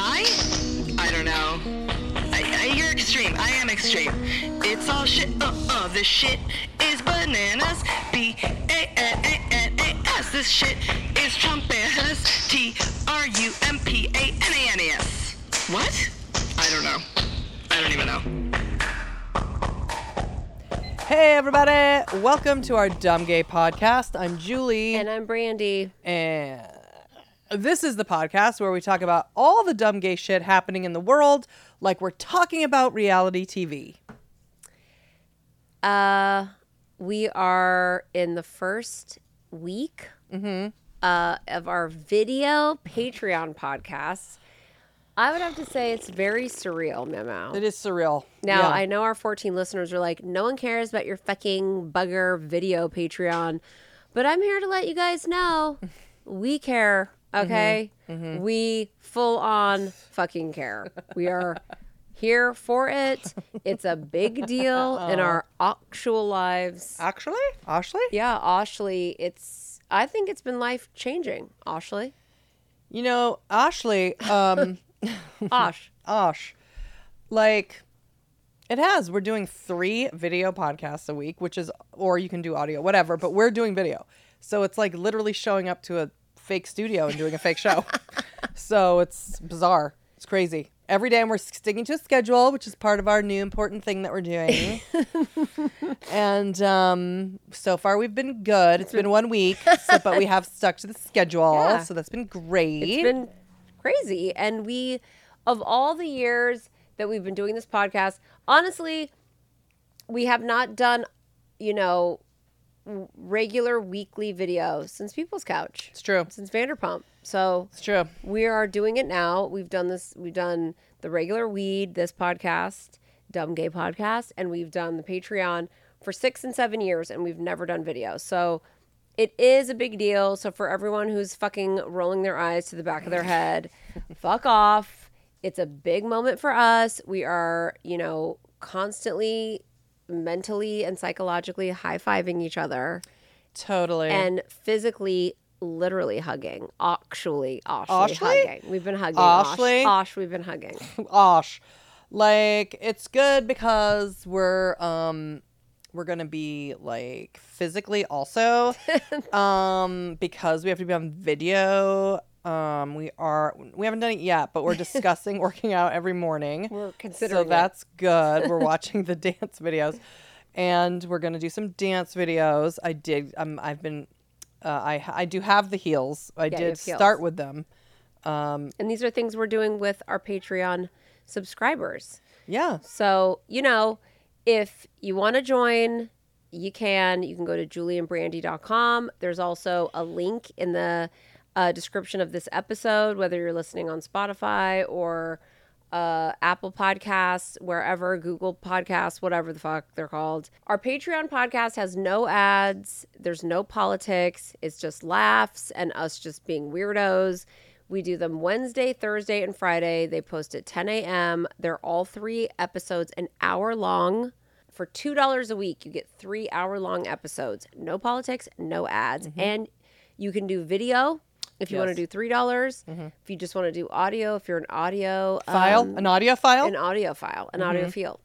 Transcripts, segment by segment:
Die? I don't know. I, I, you're extreme. I am extreme. It's all shit. Uh uh. This shit is bananas. B A N A N A S. This shit is Trumpanas. T R U M P A N A N A S. What? I don't know. I don't even know. Hey, everybody. Welcome to our Dumb Gay podcast. I'm Julie. And I'm Brandy. and this is the podcast where we talk about all the dumb gay shit happening in the world, like we're talking about reality TV. Uh, we are in the first week uh, of our video Patreon podcast. I would have to say it's very surreal, Memo. It is surreal. Now, Yeah. I know our 14 listeners are like, no one cares about your fucking bugger video Patreon, but I'm here to let you guys know we care, okay? We full on fucking care. We are here for it. It's a big deal in our actual lives. actually, Ashley, Yeah, Ashley, it's, I think it's been life changing. Ashley? you know, Ashley, um, Osh. Osh, like it has. We're doing three video podcasts a week, which is, or you can do audio, whatever, but we're doing video. So it's like literally showing up to a fake studio and doing a fake show. so it's bizarre. It's crazy. Every day, and we're sticking to a schedule, which is part of our new important thing that we're doing. and um, so far, we've been good. It's been one week, so, but we have stuck to the schedule. Yeah. So that's been great. It's been crazy. And we, of all the years that we've been doing this podcast, honestly, we have not done, you know, regular weekly videos since People's Couch, it's true. since Vanderpump. So It's true. we are doing it now. We've done this. We've done the regular weed, this podcast, Dumb Gay podcast, and we've done the Patreon for six and seven years, and we've never done videos. So it is a big deal. So for everyone who's fucking rolling their eyes to the back of their head, fuck off. It's a big moment for us. We are, you know, constantly mentally and psychologically high fiving each other Totally. and physically literally hugging actually Ashley? hugging we've been hugging Ashley? Osh we've been hugging Osh. Like it's good because we're um we're gonna be like physically also um because we have to be on video. Um we are we haven't done it yet, but we're discussing working out every morning. we're considering so that's good. We're watching the dance videos. And we're gonna do some dance videos. I did um I've been uh, I I do have the heels. I you did heels. start with them. Um and these are things we're doing with our patreon subscribers yeah. so you know if you want to join you can you can go to julieandbrandy.com there's also a link in the uh, description of this episode whether you're listening on spotify or uh, Apple Podcasts, wherever, Google Podcasts, whatever the fuck they're called. Our Patreon podcast has no ads, there's no politics, it's just laughs and us just being weirdos. We do them Wednesday, Thursday, and Friday. They post at 10 a.m. They're all three episodes an hour long. For $2 a week, you get three hour long episodes. No politics, no ads. And you can do video if you want to do $3. dollars If you just want to do audio, if you're an audio File? um, An audio file? an audio file, an audio file.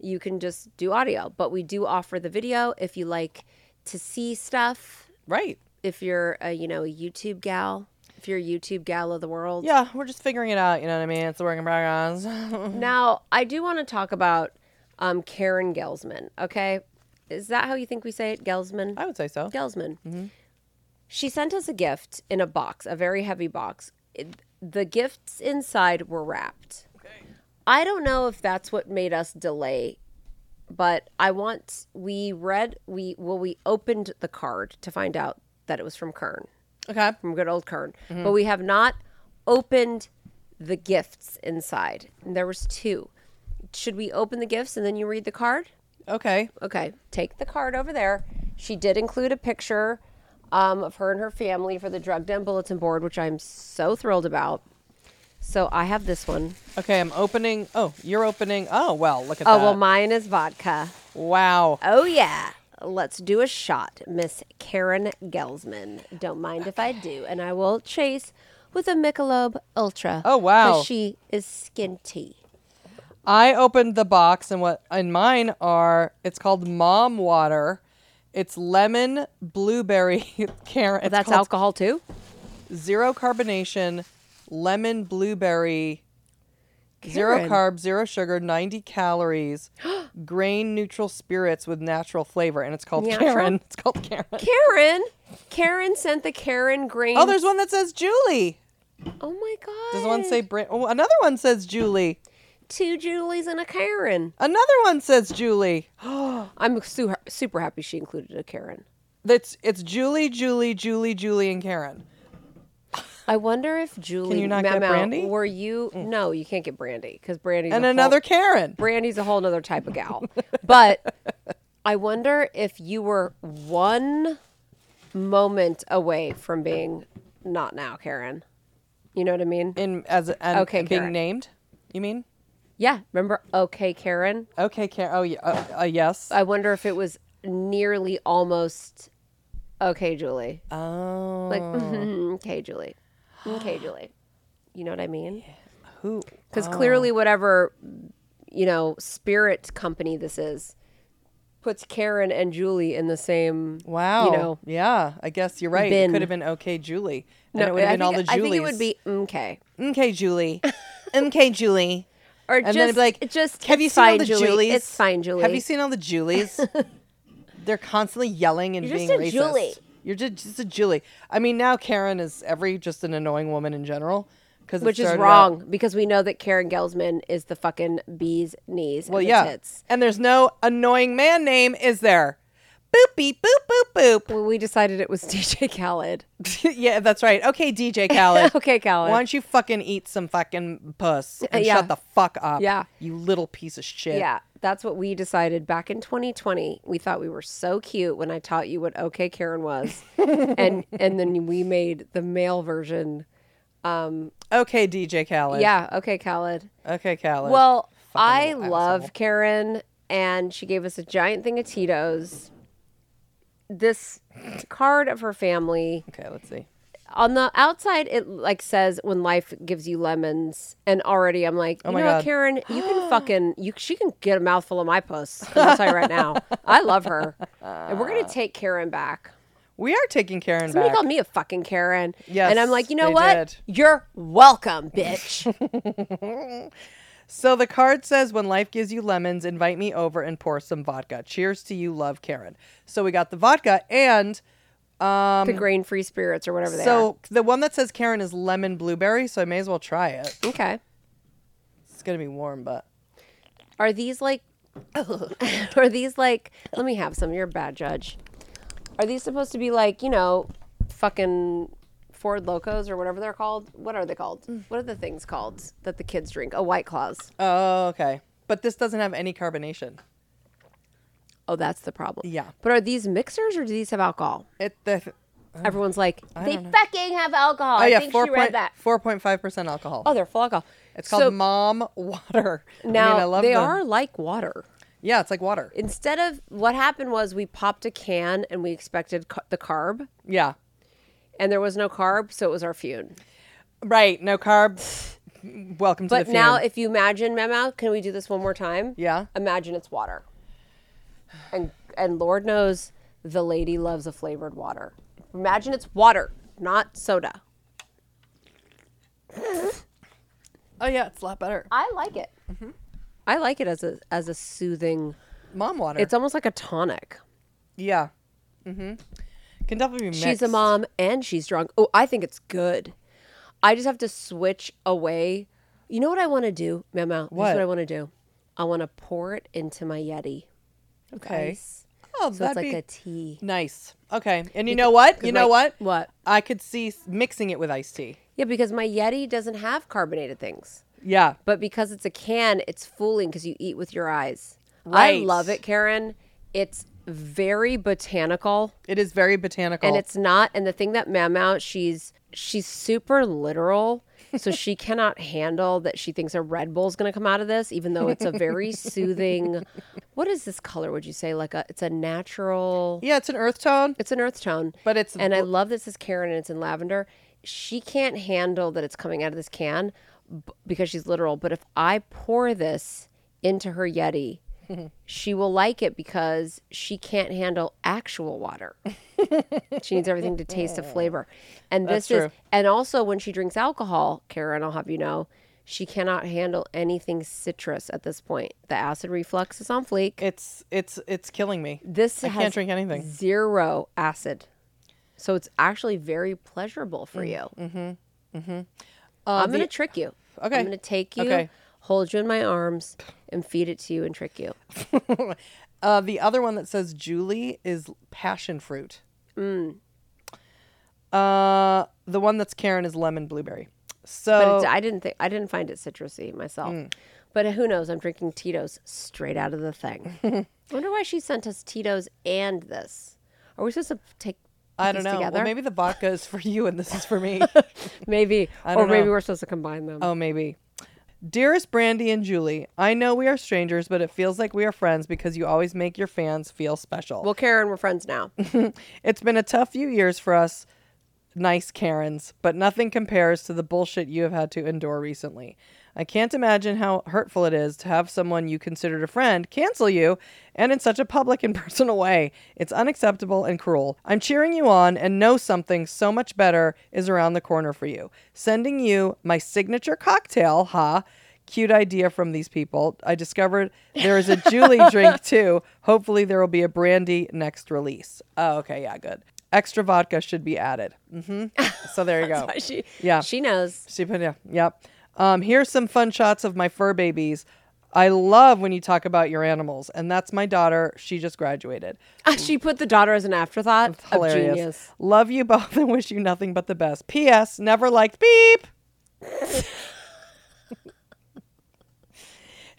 You can just do audio, but we do offer the video if you like to see stuff. right. If you're a you know a YouTube gal, if you're a YouTube gal of the world. Yeah, we're just figuring it out. You know what I mean? It's a work in progress. Now I do want to talk about um, Karen Gelsman. Okay, is that how you think we say it, Gelsman? I would say so. Gelsman. She sent us a gift in a box, a very heavy box. It, the gifts inside were wrapped. I don't know if that's what made us delay, but I want we read we well we opened the card to find out that it was from Kern, Okay. from good old Kern. Mm-hmm. But we have not opened the gifts inside. And there was two. Should we open the gifts and then you read the card? Okay. Okay, take the card over there. She did include a picture um, of her and her family for the Drug Den Bulletin Board, which I'm so thrilled about. So I have this one. Okay, I'm opening. Oh, you're opening. Oh, well, look at that. Oh, that. well, mine is vodka. wow. Oh, yeah. Let's do a shot, Miss Karen Gelsman. Don't mind if I do. And I will chase with a Michelob Ultra. Oh, wow. 'cause she is skinty. I opened the box, and what in mine are. It's called Mom Water. It's lemon, blueberry, Karen. it's That's alcohol too? Zero carbonation, lemon, blueberry. Karen. Zero carbs, zero sugar, 90 calories, grain neutral spirits with natural flavor. And it's called Natural? Karen. It's called Karen. Karen. Karen sent the Karen grain. Oh, there's one that says Julie. Oh my God. Does one say Bra- oh, another one says Julie. two Julies and a Karen. Another one says Julie. Oh. I'm su- super happy she included a Karen. That's it's Julie, Julie, Julie, Julie, and Karen. I wonder if Julie. Can you not get Memo, brandy? Were you? Mm. No, you can't get brandy because brandy's And a another Whole, Karen. brandy's a whole nother type of gal. but I wonder if you were one moment away from being not now Karen. You know what I mean? In as and Okay, being Karen. named. You mean? Yeah. Remember? Okay, Karen. Okay, Karen. Oh yeah. Uh, uh, yes. I wonder if it was nearly almost. Okay, Julie. oh. Like, okay, Julie. Okay, Julie. You know what I mean? who? Because clearly, whatever, you know, spirit company this is puts Karen and Julie in the same. Wow. You know, Yeah. I guess you're right. bin. It could have been okay, Julie. And no, it would have been all the think, Julies. I think it would be okay. okay, Julie. okay, Julie. Or And just, then be like, it just have you seen all the Julie. Julies? It's fine, Julie. Have you seen all the Julies? They're constantly yelling and You're being just a racist. Julie. You're just, just a Julie. I mean, now Karen is every just an annoying woman in general. Cause it Which is started wrong out- because we know that Karen Gelsman is the fucking bee's knees. well, and the yeah. Tits. And there's no annoying man name, is there? Boop beep boop boop Well, we decided it was DJ Khaled. yeah, that's right. Okay, DJ Khaled. okay, Khaled. Why don't you fucking eat some fucking puss and Uh, yeah. shut the fuck up? Yeah. You little piece of shit. Yeah, that's what we decided back in 2020. We thought we were so cute when I taught you what OK Karen was, and and then we made the male version. Okay, DJ Khaled. Yeah, OK Khaled. Okay, Khaled. Well, I love asshole. Karen, and she gave us a giant thing of Tito's. This card of her family Okay, let's see. on the outside it like says when life gives you lemons and already i'm like oh you Oh my know what, God. karen you can fucking you she can get a mouthful of my puss i'll tell you right now i love her and we're gonna take karen back We are taking Karen back. somebody back. called me a fucking karen Yes, and i'm like you know what did. you're welcome bitch So the card says, "When life gives you lemons, invite me over and pour some vodka. Cheers to you, love, Karen." So we got the vodka and the grain free spirits or whatever they Um, so the one that says Karen is lemon blueberry. So I may as well try it. okay It's gonna be warm, but are these like are these like let me have some you're a bad judge are these supposed to be like you know fucking Four Lokos or whatever they're called what are they called mm. what are the things called that the kids drink oh white claws oh, okay. But this doesn't have any carbonation. oh that's the problem Yeah. but are these mixers or do these have alcohol It the uh, everyone's like they fucking have alcohol oh i yeah, think four she read point that four point five percent alcohol. oh they're full alcohol it's called so Mom Water. I mean, now I love they the- are like water Yeah, it's like water. instead of what happened was we popped a can and we expected ca- the carb Yeah. And there was no carb so it was our fume Right. No carb. Welcome to. But the now, if you imagine, Memo, can we do this one more time? Yeah. Imagine it's water, and and Lord knows the lady loves a flavored water. Imagine it's water, not soda. Oh yeah, it's a lot better. I like it. Mm-hmm. I like it as a as a soothing. Mom water. It's almost like a tonic. yeah. Mm-hmm. Can definitely be mixed. She's a mom and she's drunk. Oh, I think it's good. I just have to switch away. You know what I want to do? Here's What? what I want to do. I want to pour it into my Yeti. Okay. ice. Oh, so that'd it's like be a tea. nice. Okay, and you know what? You know what? What? I could see mixing it with iced tea. Yeah, because my Yeti doesn't have carbonated things. Yeah, But because it's a can, it's fooling because you eat with your eyes. Right. I love it, Karen. It's very botanical. it is very botanical. and it's not and the thing that Mamau she's she's super literal so she cannot handle that she thinks a red bull is going to come out of this even though it's a very soothing what is this color would you say? Like a it's a natural yeah, it's an earth tone, it's an earth tone. But it's and i love this is karen and it's in lavender. She can't handle that it's coming out of this can b- because she's literal. But if i pour this into her yeti she will like it because she can't handle actual water she needs everything to taste of flavor. And this is and also when she drinks alcohol, Karen, I'll have you know, she cannot handle anything citrus at this point. The acid reflux is on fleek. it's it's it's killing me. This I has can't drink anything. Zero acid. So it's actually very pleasurable Mm, for you. mm-hmm, Mm-hmm. Uh, I'm going to trick you. Okay. I'm going to take you, Okay. Hold you in my arms, and feed it to you and trick you. Uh, the other one that says Julie is passion fruit. Mm. Uh, the one that's Karen is lemon blueberry. But So it's, I didn't think I didn't find it citrusy myself. Mm. But who knows? I'm drinking Tito's straight out of the thing. I wonder why she sent us Tito's and this. Are we supposed to take? I don't know. Together? Well, maybe the vodka is for you and this is for me. maybe, I or don't maybe know. we're supposed to combine them. oh, maybe. Dearest Brandy and Julie, I know we are strangers, but it feels like we are friends because you always make your fans feel special. Well, Karen, we're friends now. It's been a tough few years for us nice Karens, but nothing compares to the bullshit you have had to endure recently. I can't imagine how hurtful it is to have someone you considered a friend cancel you and in such a public and personal way. It's unacceptable and cruel. I'm cheering you on and know something so much better is around the corner for you. Sending you my signature cocktail, ha. Cute idea from these people. I discovered there is a Julie drink too. Hopefully, there will be a brandy next release. Oh, okay. Yeah, good. Extra vodka should be added. hmm So there you go. she, Yeah. she knows. She put, yeah, yep. Um, here's some fun shots of my fur babies. I love when you talk about your animals, and that's my daughter. She just graduated. she put the daughter as an afterthought. Of Hilarious. genius. Love you both and wish you nothing but the best. P.S. Never liked beep.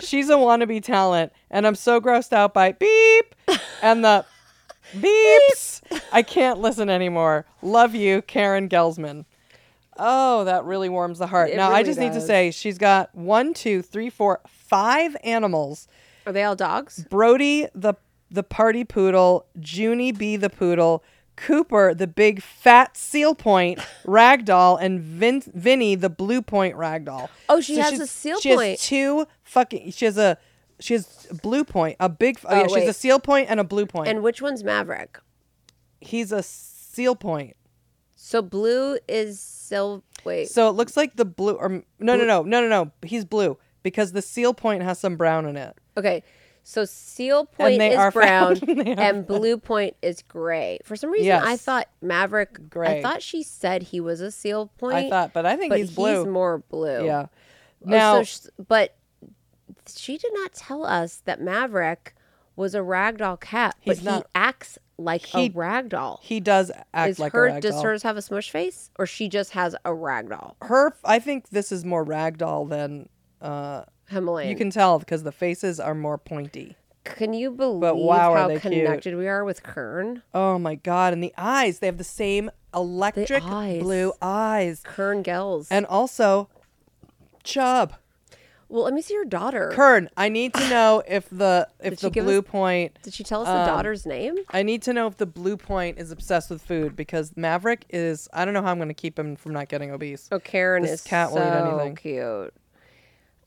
She's a wannabe talent, and I'm so grossed out by beep and the beeps. I can't listen anymore. Love you, Karen Gelsman. Oh, that really warms the heart. It now, I really just need to say she's got one, two, three, four, five animals. Are they all dogs? Brody the the party poodle, Junie B the poodle, Cooper the big fat seal point ragdoll, and Vin, Vinny the blue point ragdoll. Oh, she has a seal she point. She has two fucking. She has a she has a blue point, a big. Oh, oh yeah, she has a seal point and a blue point. And which one's Maverick? he's a seal point. So blue is sil. Wait. So it looks like the blue or no no no no no no. He's blue because the seal point has some brown in it. Okay. So seal point is brown found- and blue point is gray. For some reason, I thought Maverick. Gray. I thought she said he was a seal point. I thought, but I think but he's blue. He's more blue. yeah. Oh, Now so sh- but she did not tell us that Maverick was a ragdoll cat, but He's he not- acts like He- a ragdoll. he does act Is like her a ragdoll. does hers have a smush face, or she just has a ragdoll? her i think this is more ragdoll than uh Himalayan. you can tell because the faces are more pointy Can you believe wow, how they cute. connected we are with Kern? oh my god and the eyes they have the same electric eyes. blue eyes Kern Gels. and also chub well, let me see your daughter. kern i need to know if the if the blue us- point Did she tell us the Um, daughter's name? i need to know if the blue point is obsessed with food because maverick is i don't know how i'm going to keep him from not getting obese Oh, Karen this is cat so will eat anything. cute,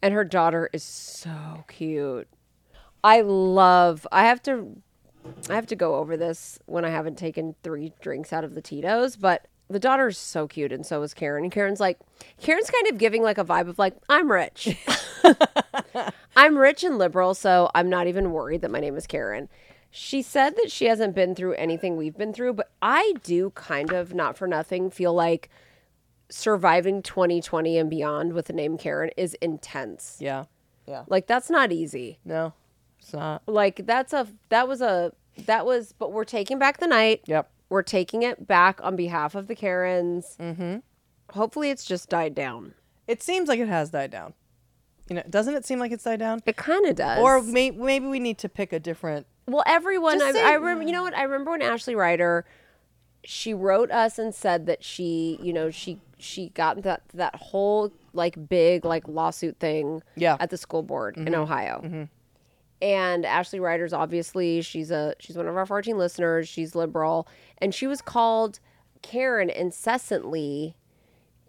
and her daughter is so cute. I love. I have to. I have to go over this when I haven't taken three drinks out of the Tito's, but the daughter's so cute, and so is Karen. And Karen's like, Karen's kind of giving like a vibe of like, I'm rich. I'm rich and liberal, so I'm not even worried that my name is Karen. She said that she hasn't been through anything we've been through, but I do kind of, not for nothing, feel like surviving 2020 and beyond with the name Karen is intense. yeah yeah Like that's not easy. no it's not Like that's a that was a that was. But we're taking back the night. Yep. We're taking it back on behalf of the Karens. Mm-hmm. Hopefully, it's just died down. It seems like it has died down. You know, doesn't it seem like it's died down? It kind of does. Or may- maybe we need to pick a different. Well, everyone. I, say- I remember. You know what? I remember when Ashley Ryder, she wrote us and said that she, you know, she she got that that whole like big like lawsuit thing. Yeah. At the school board in Ohio. And Ashley Ryder's obviously she's a she's one of our 14 listeners. She's liberal, and she was called Karen incessantly.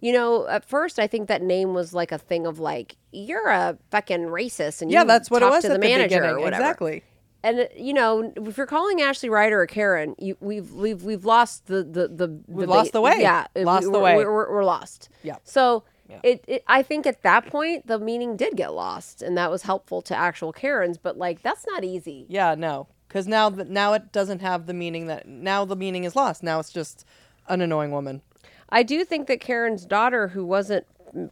You know, at first I think that name was like a thing of like you're a fucking racist, and Yeah, that's what it was to the at the manager or whatever Exactly. and you know if you're calling Ashley Ryder a Karen, you, we've we've we've lost the the the We've the lost the way. Yeah, Lost we- the way. We're, we're, we're lost. Yeah. So it, it I think at that point the meaning did get lost, and that was helpful to actual Karens. But like that's not easy. Yeah, no, because now now it doesn't have the meaning that now the meaning is lost. Now it's just an annoying woman. I do think that Karen's daughter, who wasn't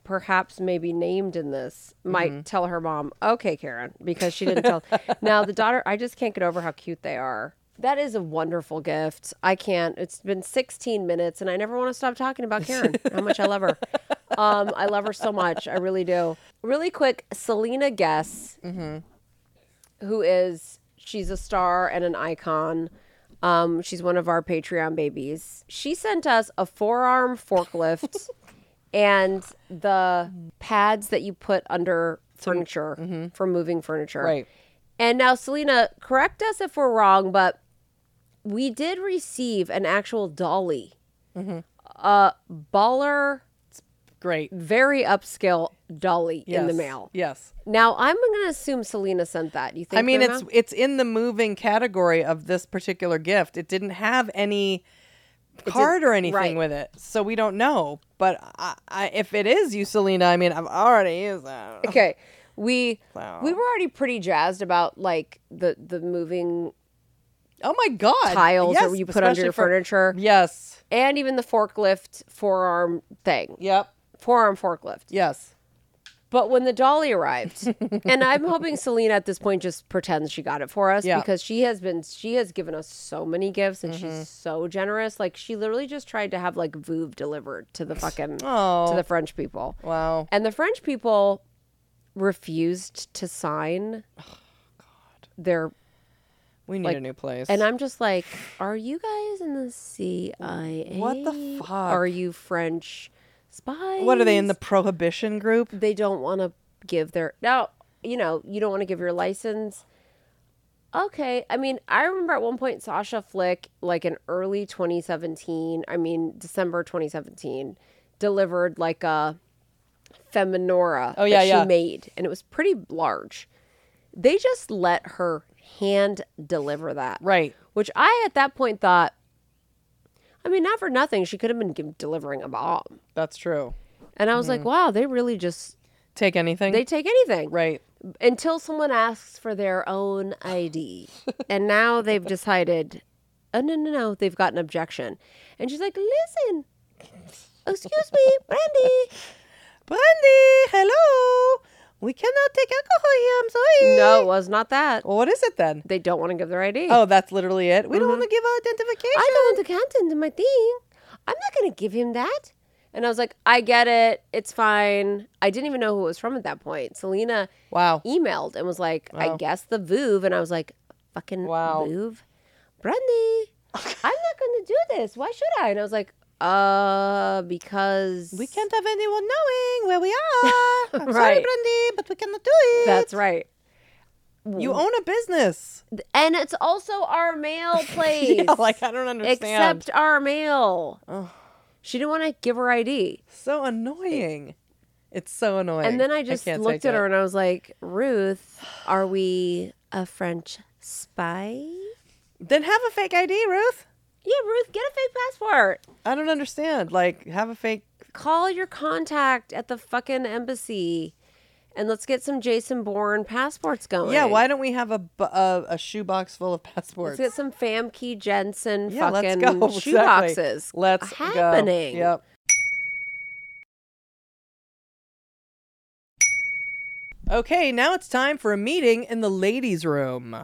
perhaps maybe named in this, might Mm-hmm. tell her mom, "Okay, Karen," because she didn't tell. now the daughter, I just can't get over how cute they are. That is a wonderful gift. I can't. It's been 16 minutes, and I never want to stop talking about Karen. how much I love her. Um, I love her so much. I really do. Really quick, Selena Guess, who is she's a star and an icon. Um, she's one of our Patreon babies. She sent us a forearm forklift and the pads that you put under furniture for moving furniture. Right. And now, Selena, correct us if we're wrong, but we did receive an actual dolly, a baller, Great. very upscale dolly in the mail. Yes. Now, I'm going to assume Selena sent that. You think? I mean, it's it's in the moving category of this particular gift. It didn't have any card or anything right. with it, so we don't know. But I, I, if it is you, Selena, I mean, I've already used that. okay. We Wow. we were already pretty jazzed about like the the moving Oh my god! tiles yes, that you put under your for- furniture Yes. and even the forklift forearm thing. Yep. Forearm forklift. Yes. But when the dolly arrived, and I'm hoping Selena at this point just pretends she got it for us Yeah. because she has been she has given us so many gifts and Mm-hmm. she's so generous. Like she literally just tried to have like Vouv delivered to the fucking Oh. to the French people. Wow. And the French people refused to sign their We need a new place. and I'm just like, are you guys in the CIA? What the fuck? Are you French spies? what are they in the prohibition group? They don't want to give their now. You know, you don't want to give your license. Okay, I mean, I remember at one point Sasha Flick, like in early 2017, I mean December 2017, delivered like a feminora Oh, yeah, that yeah. she made, and it was pretty large. They just let her hand deliver that, Right. which I at that point thought, I mean, not for nothing, she could have been give, delivering a bomb. That's true. And I was like, mm-hmm. wow, they really just Take anything. they take anything right. until someone asks for their own ID. and now they've decided, oh, no, no, no, they've got an objection. And she's like, listen, excuse me, Brandy. Brandy, hello. We cannot take alcohol here. I'm sorry. No, it was not that. Well, what is it then? They don't want to give their ID. Oh, that's literally it. We don't mm-hmm. want to give our identification. I don't want the content in my thing. I'm not going to give him that. And I was like, I get it. It's fine. I didn't even know who it was from at that point. Selena Wow. emailed and was like, I guess the Vouv. And I was like, fucking Wow. Vouv? Brandy, I'm not going to do this. Why should I? And I was like, uh, because. We can't have anyone knowing where we are. I'm sorry, Right. Brandy, but we cannot do it. That's right. You own a business. And it's also our mail place. Yeah, like I don't understand. Except our mail. She didn't want to give her ID. so annoying. It's so annoying. And then I just can't looked at her it. and I was like, Ruth, are we a French spy? Then have a fake ID, Ruth. Yeah, Ruth, get a fake passport. I don't understand. Like, have a fake. Call your contact at the fucking embassy and let's get some Jason Bourne passports going. Yeah, why don't we have a bu- a, a shoebox full of passports? Let's get some Famke Janssen yeah, fucking let's go. Exactly. boxes. Let's happening. go. Yep. Okay, now it's time for a meeting in the ladies' room.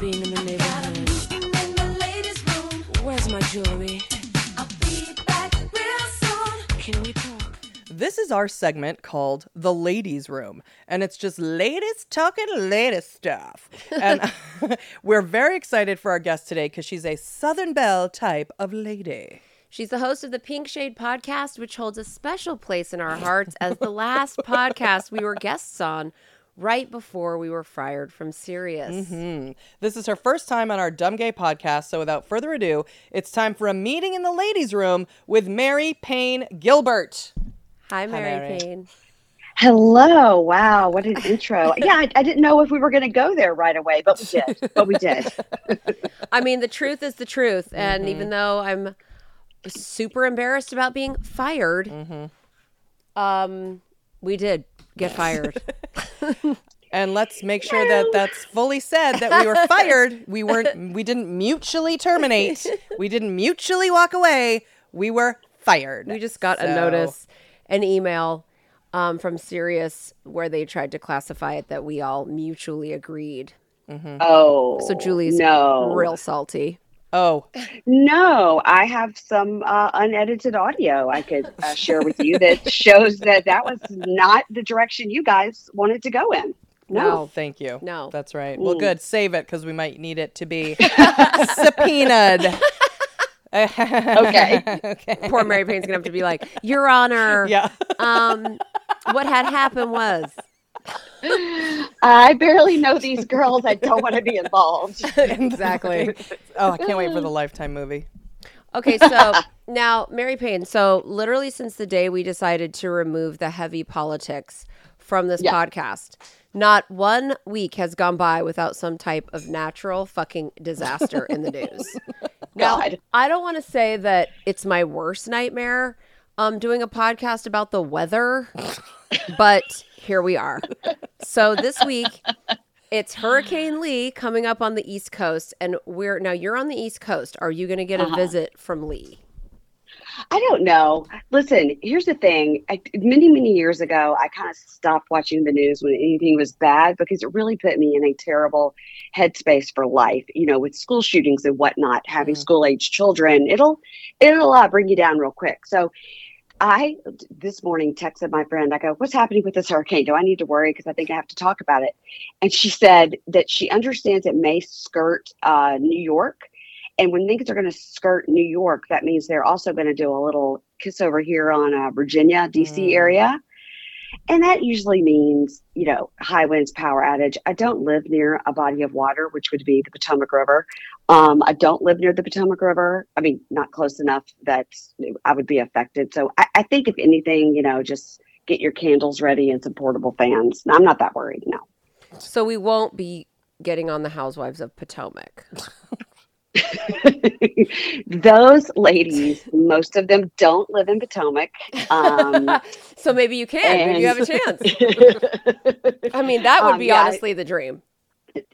being in the neighborhood. Where's my jewelry? Can we talk? This is our segment called The Ladies Room, and it's just ladies talking ladies stuff. and we're very excited for our guest today because she's a Southern Belle type of lady. She's the host of the Pink Shade podcast, which holds a special place in our hearts as the last podcast we were guests on right before we were fired from Sirius. Mm-hmm. This is her first time on our Dumb Gay podcast, so without further ado, it's time for a meeting in the ladies' room with Mary Payne Gilbert. Hi, Mary, Mary. Payne. Hello. Wow. What an intro. Yeah, I, I didn't know if we were going to go there right away, but we did. But we did. I mean, the truth is the truth. And mm-hmm. even though I'm super embarrassed about being fired, mm-hmm. um, we did get fired. And let's make sure that that's fully said that we were fired. We weren't we didn't mutually terminate. We didn't mutually walk away. We were fired. we just got a notice, an email um, from Sirius where they tried to classify it that we all mutually agreed. Oh. So Julie's no. real salty. Oh, No, I have some uh, unedited audio I could uh, share with you that shows that that was not the direction you guys wanted to go in. No. thank you. No. That's right. Well, good. Save it because we might need it to be subpoenaed. Okay. okay. Poor Mary Payne's gonna have to be like, Your Honor. Yeah. Um, what had happened was I barely know these girls. I don't want to be involved. exactly. Oh, I can't wait for the Lifetime movie. Okay, so now Mary Payne. So literally since the day we decided to remove the heavy politics from this Yeah. podcast, not one week has gone by without some type of natural fucking disaster in the news. Now, God. I don't want to say that it's my worst nightmare um doing a podcast about the weather, but here we are. So this week it's Hurricane Lee coming up on the East Coast and we're now you're on the East Coast. Are you going to get a visit from Lee? I don't know. Listen, here's the thing. I, many, many years ago, I kind of stopped watching the news when anything was bad because it really put me in a terrible headspace for life. You know, with school shootings and whatnot, having school age children, it'll it'll uh, bring you down real quick. So, I this morning texted my friend. I go, "What's happening with this hurricane? Do I need to worry? Because I think I have to talk about it." And she said that she understands it may skirt uh, New York. And when things are going to skirt New York, that means they're also going to do a little kiss over here on uh, Virginia, DC Mm. area. And that usually means, you know, high winds, power outage. I don't live near a body of water, which would be the Potomac River. Um, I don't live near the Potomac River. I mean, not close enough that I would be affected. So I, I think, if anything, you know, just get your candles ready and some portable fans. I'm not that worried. No. So we won't be getting on the Housewives of Potomac. Those ladies, most of them don't live in Potomac. Um, So maybe you can. Maybe you have a chance. I mean, that would Um, be yeah, honestly the dream.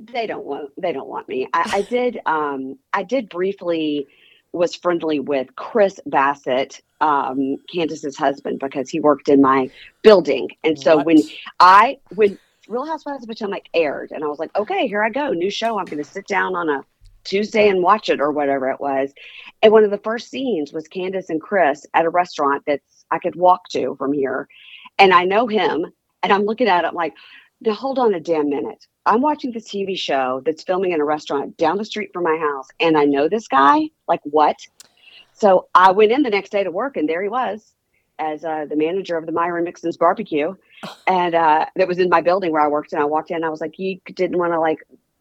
they don't want they don't want me. I, I did um I did briefly was friendly with Chris Bassett, um, Candace's husband, because he worked in my building. And so What? when I when Real Housewives of Potomac aired, and I was like, okay, here I go, new show. I'm going to sit down on a Tuesday and watch it or whatever it was. And one of the first scenes was Candace and Chris at a restaurant that's I could walk to from here, and I know him, and I'm looking at it I'm like, now hold on a damn minute. I'm watching this TV show that's filming in a restaurant down the street from my house, and I know this guy. Like what? So I went in the next day to work, and there he was, as uh, the manager of the Myron Mixon's barbecue, and uh, that was in my building where I worked. And I walked in, I was like, "You didn't want to like,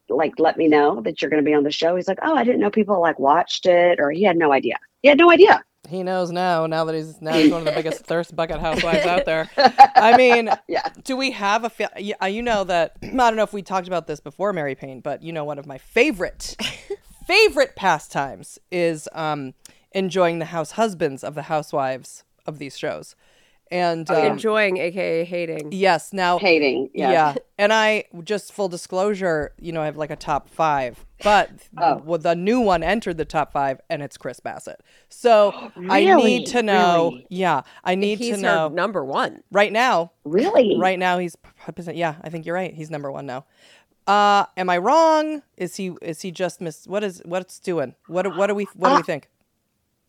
like let me know that you're going to be on the show." He's like, "Oh, I didn't know people like watched it, or he had no idea. He had no idea." He knows now. Now that he's now he's one of the biggest thirst bucket housewives out there. I mean, Yeah. do we have a? Y- uh, you know that I don't know if we talked about this before, Mary Payne, but you know one of my favorite favorite pastimes is um, enjoying the house husbands of the housewives of these shows, and um, Enjoying, aka hating. yes, now Hating. Yeah. yeah. And I just full disclosure, you know, I have like a top five, but Oh. well, the new one entered the top five, and it's Chris Bassett. So I need to know. Really? Yeah, I need He's to know her number one. right now. Really? Right now, he's yeah. I think you're right. He's number one now. Uh, am I wrong? Is he is he just miss? What is what's doing? What what do we what do we think?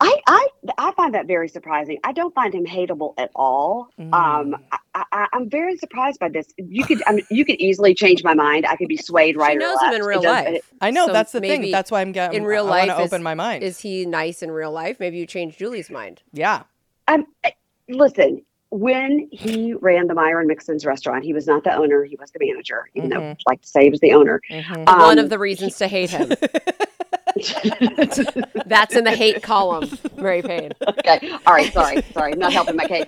I, I I find that very surprising. I don't find him hateable at all. Mm. Um, I, I, I'm very surprised by this. You could I mean, you could easily change my mind. I could be swayed right she or knows left. him in It real doesn't- life. I know So that's the thing. That's why I'm getting. in real I life want to is- open my mind. Is he nice in real life? Maybe you change Julie's mind. yeah. Um, listen, when he ran the Myron Mixon's restaurant, he was not the owner; he was the manager. Even though Mhm. I'd like to say he was the owner. Mhm. One Um, of the reasons to hate him. That's in the hate column, Mary Payne. okay, all right, sorry, sorry, I'm not helping my case.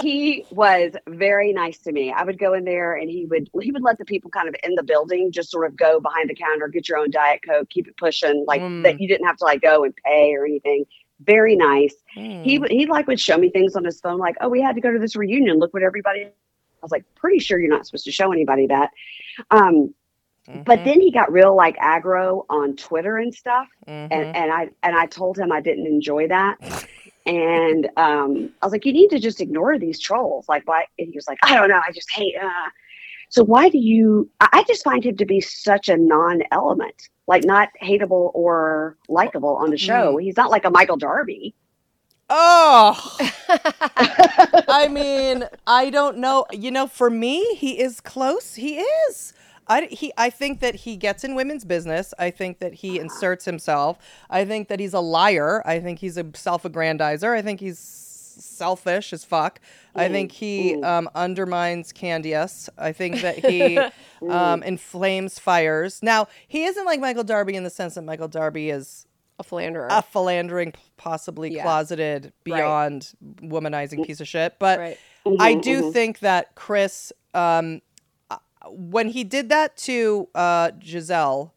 He was very nice to me. I would go in there, and he would he would let the people kind of in the building just sort of go behind the counter, get your own diet coke, keep it pushing, like Mm. that. You didn't have to like go and pay or anything. Very nice. He Mm. would he like would show me things on his phone, like, oh, we had to go to this reunion. Look what everybody. I was like, pretty sure you're not supposed to show anybody that. Um, but Mhm. then he got real like aggro on Twitter and stuff, Mhm. and and I and I told him I didn't enjoy that. And um, I was like, you need to just ignore these trolls. Like, why? And he was like, I don't know. I just hate. Uh. So why do you? I I just find him to be such a non-element, like not hateable or likable on the show. He's not like a Michael Darby. Oh, I mean, I don't know. You know, for me, he is close. He is. I, he, I think that he gets in women's business. I think that he inserts himself. I think that he's a liar. I think he's a self-aggrandizer. I think he's selfish as fuck. I think he um, undermines Candice. I think that he um, inflames fires. Now, he isn't like Michael Darby in the sense that Michael Darby is A philanderer. a philandering, possibly Yeah. closeted, Right. beyond womanizing piece of shit. But right. I Mhm, do mhm. think that Chris, um, when he did that to uh, Gizelle,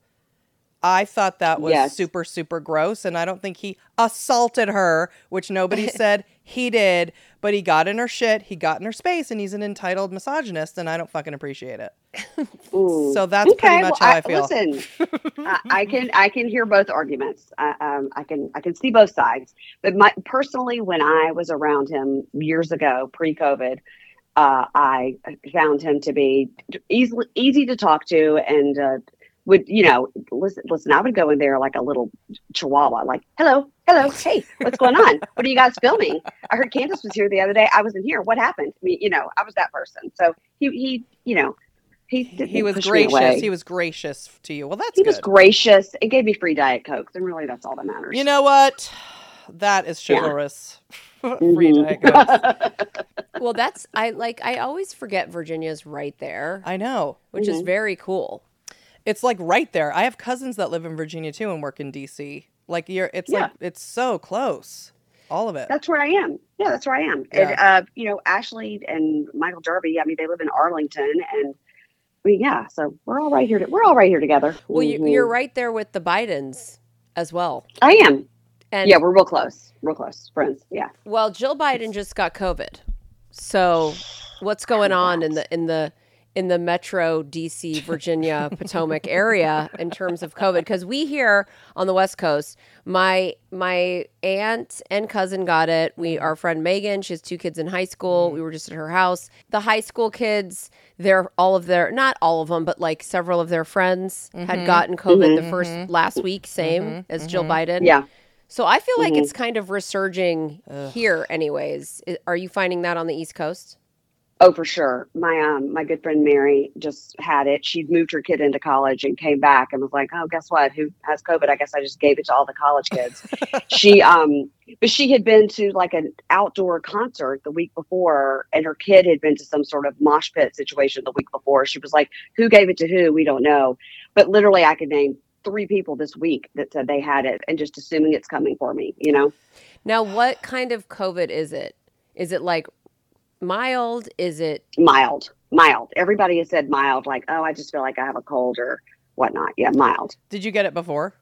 I thought that was Yes. super, super gross. And I don't think he assaulted her, which nobody said he did, but he got in her shit, he got in her space, and he's an entitled misogynist, and I don't fucking appreciate it. Ooh. So that's pretty much how I feel. Listen, I, I can I can hear both arguments. I, um, I can I can see both sides. But my personally, when I was around him years ago, pre-COVID, uh, I found him to be easily easy to talk to and. Uh, would you know? Listen, listen. I would go in there like a little chihuahua, like, "Hello, hello, hey, what's going on? What are you guys filming? I heard Candace was here the other day. I wasn't here. What happened? I mean, you know, I was that person. So he, he, you know, he He was gracious. He was gracious to you. Well, that's He good. was gracious and gave me free diet cokes, and really, that's all that matters. You know what? That is Yeah. Chivalrous. Free Mhm. Diet Well, that's I like. I always forget Virginia's right there, I know. which is very cool. It's like right there. I have cousins that live in Virginia too and work in DC. Like you're it's like it's so close. All of it. that's where I am. Yeah, that's where I am. Yeah. And, uh, you know, Ashley and Michael Darby. I mean, they live in Arlington, and I mean, yeah. So we're all right here. To, we're all right here together. Well, you, Mhm. you're right there with the Bidens as well. I am. And yeah, we're real close. Real close friends. Yeah. well, Jill Biden just got COVID. So, what's going on in the in the in the Metro DC, Virginia, Potomac area in terms of COVID? Because we here on the West Coast, my my aunt and cousin got it. We our friend Megan, she has two kids in high school. Mm-hmm. We were just at her house. The high school kids, they're all of their not all of them, but like several of their friends had mm-hmm. gotten COVID the mm-hmm. first last week, same as Jill Biden. Yeah. So I feel like it's kind of resurging here, anyways. Are you finding that on the East Coast? Oh, for sure. My um my good friend Mary just had it. She'd moved her kid into college and came back and was like, "Oh, guess what? Who has COVID? I guess I just gave it to all the college kids." she um but she had been to like an outdoor concert the week before and her kid had been to some sort of mosh pit situation the week before. She was like, "Who gave it to who? We don't know." But literally I could name three people this week that said they had it and just assuming it's coming for me, you know? Now, what kind of COVID is it? Is it like mild? Is it Mild. Mild. Everybody has said mild like, "Oh, I just feel like I have a cold or whatnot." Yeah, mild. Did you get it before?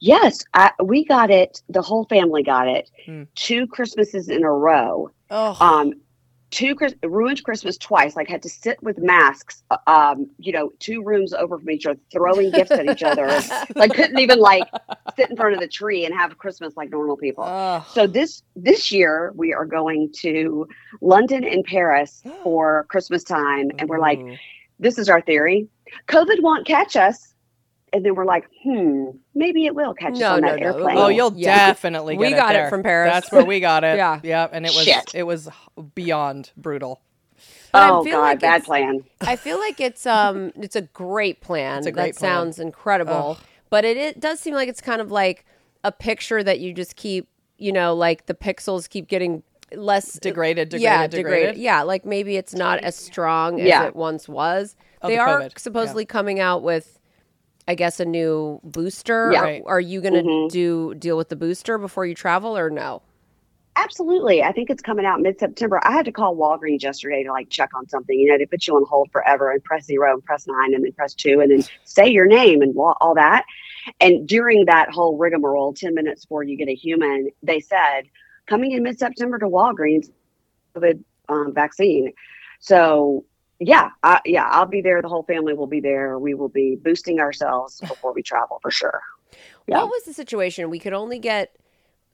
Yes, I, we got it. The whole family got it. Hmm. Two Christmases in a row. Oh. Um, two ruined Christmas twice. Like had to sit with masks. uh, Um, you know, two rooms over from each other, throwing gifts at each other. Like couldn't even like sit in front of the tree and have Christmas like normal people. Ugh. So this this year we are going to London and Paris for Christmas time, and we're like, this is our theory. COVID won't catch us and then we're like, hmm, maybe it will catch us on no, that no, airplane. Oh, you'll Yeah. definitely We get got it there. from Paris. That's where we got it. Yeah. yeah, and it was Shit. it was beyond brutal. But I oh feel God, like bad it's- plan. I feel like it's um it's a great plan. It's a great that plan. sounds incredible. But it, it does seem like it's kind of like a picture that you just keep, you know, like the pixels keep getting less Degraded, degraded yeah, degraded, degraded. Yeah, like maybe it's not as strong as Yeah. it once was. Oh, they the are COVID, supposedly coming out with I guess a new booster. Yeah. Are- Right. Are you going to Mhm. do deal with the booster before you travel or no? Absolutely. I think it's coming out mid September. I had to call Walgreens yesterday to like check on something. You know, they put you on hold forever and press zero and press nine and then press two and then say your name and all that. And during that whole rigmarole, 10 minutes before you get a human, they said, coming in mid September to Walgreens, COVID um, vaccine. So, yeah, I, yeah, I'll be there. The whole family will be there. We will be boosting ourselves before we travel for sure. Yeah. What was the situation? We could only get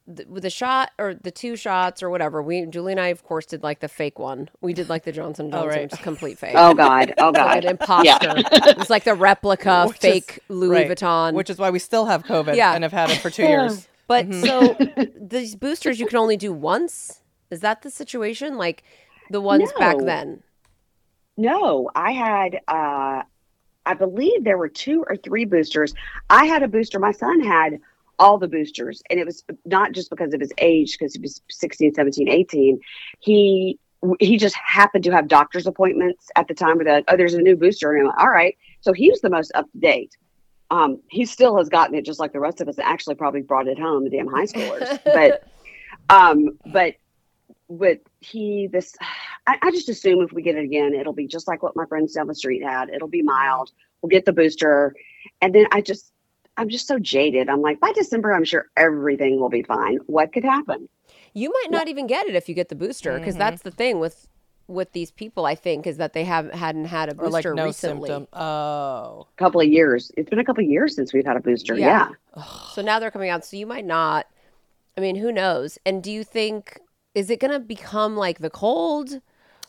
the, the shot or the two shots or whatever. We Julie and I, of course, did like the fake one. We did like the Johnson Oh, Johnson, right. which is complete fake. Oh, God. Oh, like God. an imposter. it was like the replica Which is- fake Louis right, Vuitton. which is why we still have COVID Yeah. and have had it for two years. but Mm-hmm. so these boosters you can only do once. Is that the situation? Like the ones back then? No, I had uh I believe there were two or three boosters. I had a booster. My son had all the boosters and it was not just because of his age because he was 16, 17, 18. He he just happened to have doctor's appointments at the time where they're like, oh, there's a new booster. And I'm like, all right. So he was the most up to date. Um, he still has gotten it just like the rest of us and actually probably brought it home, the damn high schoolers. but um, but but he this I, I just assume if we get it again it'll be just like what my friends down the street had it'll be mild we'll get the booster and then i just i'm just so jaded i'm like by december i'm sure everything will be fine what could happen You might not even get it if you get the booster because Mm-hmm. that's the thing with with these people. I think is that they haven't hadn't had a Or like booster no recently. symptom. Oh. a couple of years it's been a couple of years since we've had a booster Yeah. yeah, So now they're coming out. So you might not. I mean, who knows? And do you think is it going to become like the cold?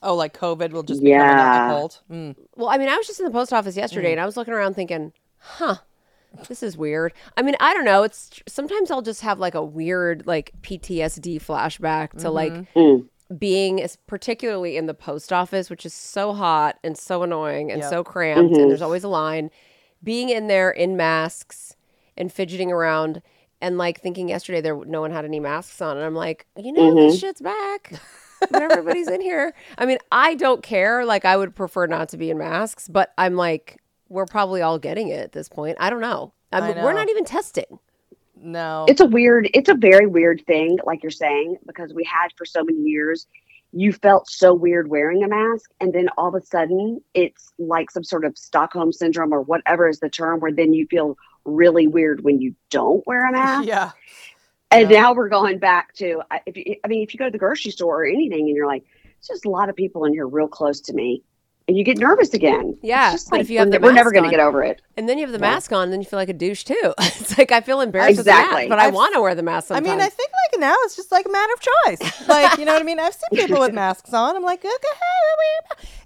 Oh, like COVID will just become Yeah. a cold. Mm. Well, I mean, I was just in the post office yesterday and I was looking around thinking, huh, this is weird. I mean, I don't know. It's sometimes I'll just have like a weird like PTSD flashback to like Mm. being particularly in the post office, which is so hot and so annoying and Yep. so cramped, Mhm. and there's always a line. Being in there in masks and fidgeting around, and like thinking yesterday there no one had any masks on, and I'm like, you know, this mm-hmm. shit's back. when everybody's in here. I mean, I don't care. Like, I would prefer not to be in masks, but I'm like, we're probably all getting it at this point. I don't know. I I mean, we're not even testing. No. it's a weird it's a very weird thing like you're saying because we had for so many years you felt so weird wearing a mask and then all of a sudden it's like some sort of stockholm syndrome or whatever is the term where then you feel really weird when you don't wear a mask yeah. and Yeah. now we're going back to I- if you, i mean if you go to the grocery store or anything and you're like it's just a lot of people in here real close to me and you get nervous again Yeah, It's just like, if you have we're, the we're never going to get over it And then you have the Yeah. mask on, and then you feel like a douche too. it's like I feel embarrassed with the Exactly. mask, but I I've- want to wear the mask I mean, I think like now it's just like a matter of choice. Like, you know what I mean? I've seen people with masks on. I'm like, okay,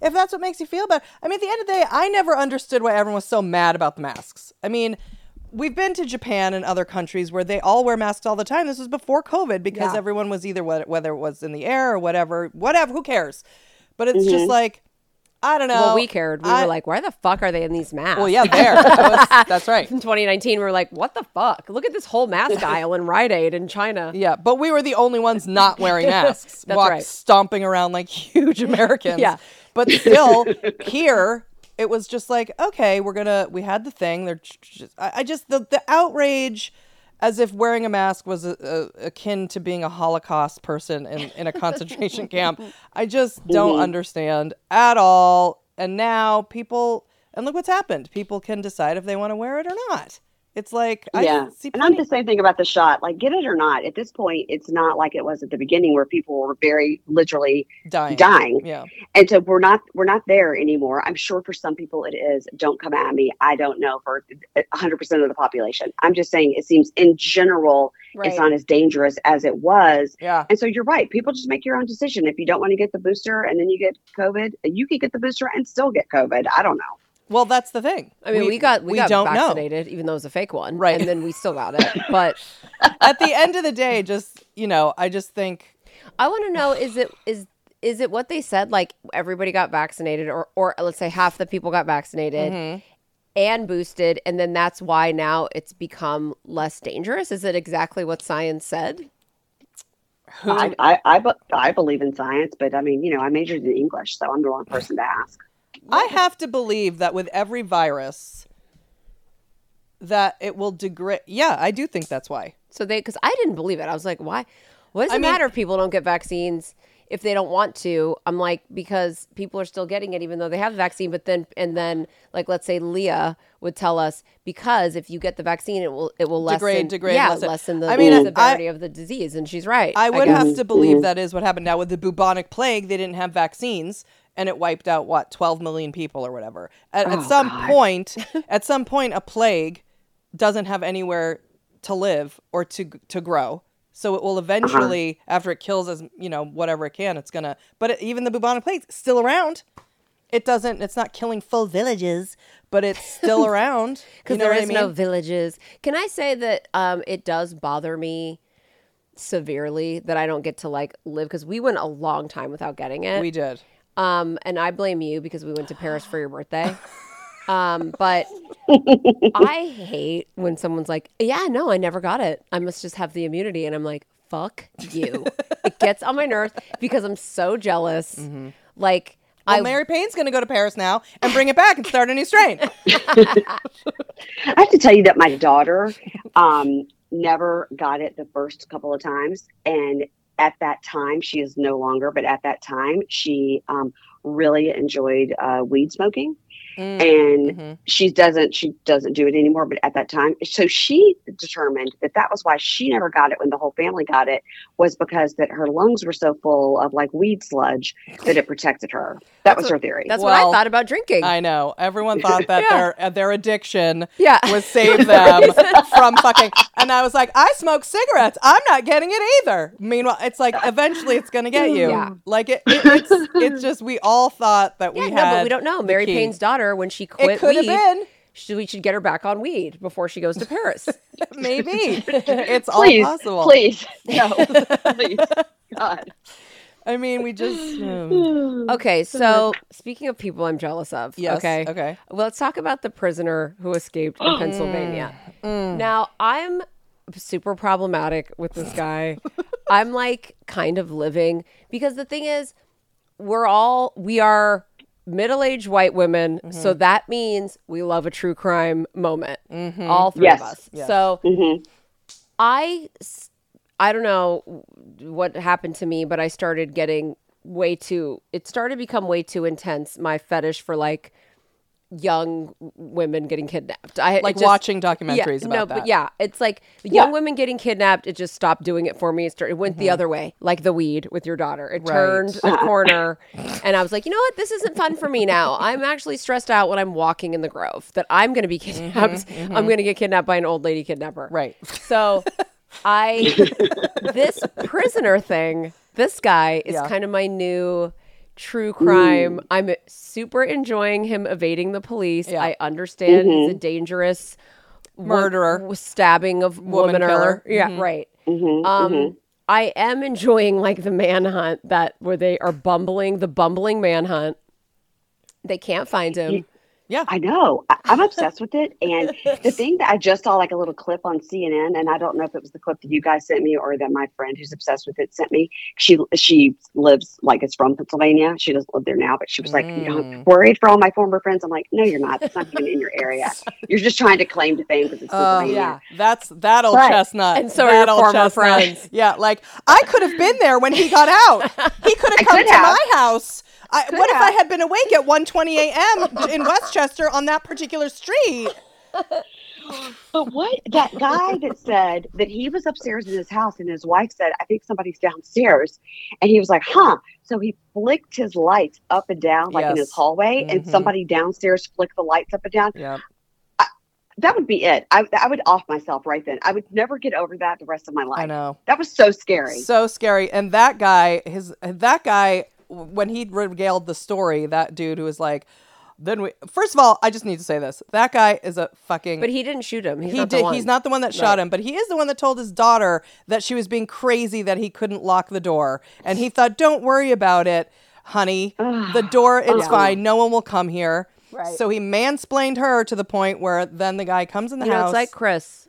if that's what makes you feel better. I mean, at the end of the day, I never understood why everyone was so mad about the masks. I mean, we've been to Japan and other countries where they all wear masks all the time. This was before COVID because Yeah. everyone was either whe- whether it was in the air or whatever, whatever. Who cares? But it's Mm-hmm. just like, I don't know. well, we cared. We I- were like, why the fuck are they in these masks? well, yeah, there. That was- that's right. In 2019, we were like, what the fuck? Look at this whole mask aisle in Rite Aid in China. Yeah, but we were the only ones not wearing masks. That's walk- right. stomping around like huge Americans. Yeah. But still, here it was just like, okay, we're gonna. We had the thing. They're just, I, I just the the outrage, as if wearing a mask was a, a, akin to being a Holocaust person in in a concentration camp. I just don't Mm-hmm. understand at all. And now people, and look what's happened. People can decide if they want to wear it or not. It's like I yeah. see And I'm the same thing about the shot. Like, get it or not. At this point, it's not like it was at the beginning where people were very literally dying. dying. Yeah. And so we're not we're not there anymore. I'm sure for some people it is. Don't come at me. I don't know for 100% of the population. I'm just saying it seems in general Right. it's not as dangerous as it was. Yeah. And so you're right. People just make your own decision. If you don't want to get the booster and then you get COVID, you could get the booster and still get COVID. I don't know. Well, that's the thing. I mean, we, got we, got don't know. vaccinated, even though it was a fake one, Right. And then we still got it. But At the end of the day, just you know, I just think I want to know: is it is is it what they said? Like everybody got vaccinated, or or let's say half the people got vaccinated Mm-hmm. and boosted, and then that's why now it's become less dangerous. Is it exactly what science said? I, I, I, be- I believe in science, but I mean, you know, I majored in English, so I'm the wrong person to ask. I have to believe that with every virus that it will degrade. Yeah, I do think that's why. So they, because I didn't believe it. I was like, why? What does I it mean- matter if people don't get vaccines if they don't want to? I'm like, because people are still getting it even though they have the vaccine. But then, and then, like, let's say Leah would tell us because if you get the vaccine, it will it will lessen, Degrade, degrade, yeah, lessen. lessen the I mean, severity I- of the disease. And she's right. I would guess. have to believe mm-hmm. that is what happened. Now with the bubonic plague, they didn't have vaccines, and it wiped out what twelve million people or whatever. At, at some point, at some point, a plague doesn't have anywhere to live or to to grow. So it will eventually, after it kills as you know whatever it can, it's gonna. But it, even the bubonic plague's still around. It doesn't. It's not killing full villages, but it's still around. because you know there is I no villages. Can I say that um, it does bother me severely that I don't get to like live because we went a long time without getting it. We did. Um, and I blame you because we went to Paris for your birthday. Um, but I hate when someone's like, "Yeah, no, I never got it. I must just have the immunity," and I'm like, "Fuck you." it gets on my nerves because I'm so jealous. Like, Well, I Mary Payne's going to go to Paris now and bring it back and start a new strain. I have to tell you that my daughter um, never got it the first couple of times. And at that time, she is no longer, but at that time, she um, really enjoyed uh, weed smoking. Mm, and mhm. she doesn't she doesn't do it anymore but at that time so she determined that that was why she never got it when the whole family got it was because that her lungs were so full of like weed sludge that it protected her that was her theory that's what I thought about drinking. I know. Everyone thought that Yeah. their uh, their addiction Yeah. would save them from fucking. And I was like, I smoke cigarettes. I'm not getting it either. Meanwhile, it's like eventually it's gonna get you. Yeah. Like it, it it's it's just we all thought that yeah, we no, had. but we don't know. Mary. Payne's daughter, when she quit It could have weed, been should, we should get her back on weed before she goes to Paris. maybe. it's all possible. please no please god I mean, we just. um, Okay, so speaking of people I'm jealous of, yes. okay, Okay. well, let's talk about the prisoner who escaped in Pennsylvania. Mm. Now, I'm super problematic with this guy. I'm like kind of living because the thing is, we're all we are middle-aged white women, so Mm-hmm. that means we love a true crime moment. All three Yes. of us. Yes. So Mhm. I s- I don't know what happened to me, but I started getting way too it started to become way too intense my fetish for like young women getting kidnapped. I Like just- watching documentaries yeah, about no, that. but yeah, it's like young women getting kidnapped. It just stopped doing it for me. It, started, it went the other way, like the weed with your daughter. It Mm-hmm. Right. turned a corner, and I was like, you know what? This isn't fun for me now. I'm actually stressed out when I'm walking in the Grove that I'm going to be kidnapped. I'm going to get kidnapped by an old lady kidnapper. Mm-hmm, Right. So I this prisoner thing, this guy is Yeah. kind of my new true crime. I'm super enjoying him evading the police. Yeah. I understand he's a dangerous Murderer. w- stabbing of Woman woman killer. Yeah, right. Mhm, Um mhm. I am enjoying like the manhunt that where they are bumbling the bumbling manhunt. They can't find him. Yeah. I know. I, I'm obsessed with it. And the thing that I just saw like a little clip on CNN, and I don't know if it was the clip that you guys sent me or that my friend who's obsessed with it sent me. She she lives like it's from Pennsylvania. She doesn't live there now, but she was like, you know, Mm. worried for all my former friends. I'm like, no, you're not. It's not even in your area. You're just trying to claim to fame because it's Oh, Pennsylvania. yeah. That's that old But- chestnut. And so are your that old former chestnut. friends. Yeah, like I could have been there when he got out. He could have come to have. my house. I, Could what if I had been awake at 1:20 a.m. in West Chester on that particular street? But what that guy that said that he was upstairs in his house and his wife said, I think somebody's downstairs. And he was like, huh. So he flicked his lights up and down, like in his hallway, and Mhm. somebody downstairs flicked the lights up and down. Yeah. That would be it. I, I would off myself right then. I would never get over that the rest of my life. I know. That was so scary. So scary. And that guy, his that guy, when he regaled the story, that dude who was like, Then we first of all, I just need to say this. That guy is a fucking But he didn't shoot him. He's he not the did one. he's not the one that shot Right. him, but he is the one that told his daughter that she was being crazy that he couldn't lock the door. And he thought, Don't worry about it, honey. the door it's fine. No one will come here. Right. So he mansplained her to the point where then the guy comes in the You know, house. it's like Chris.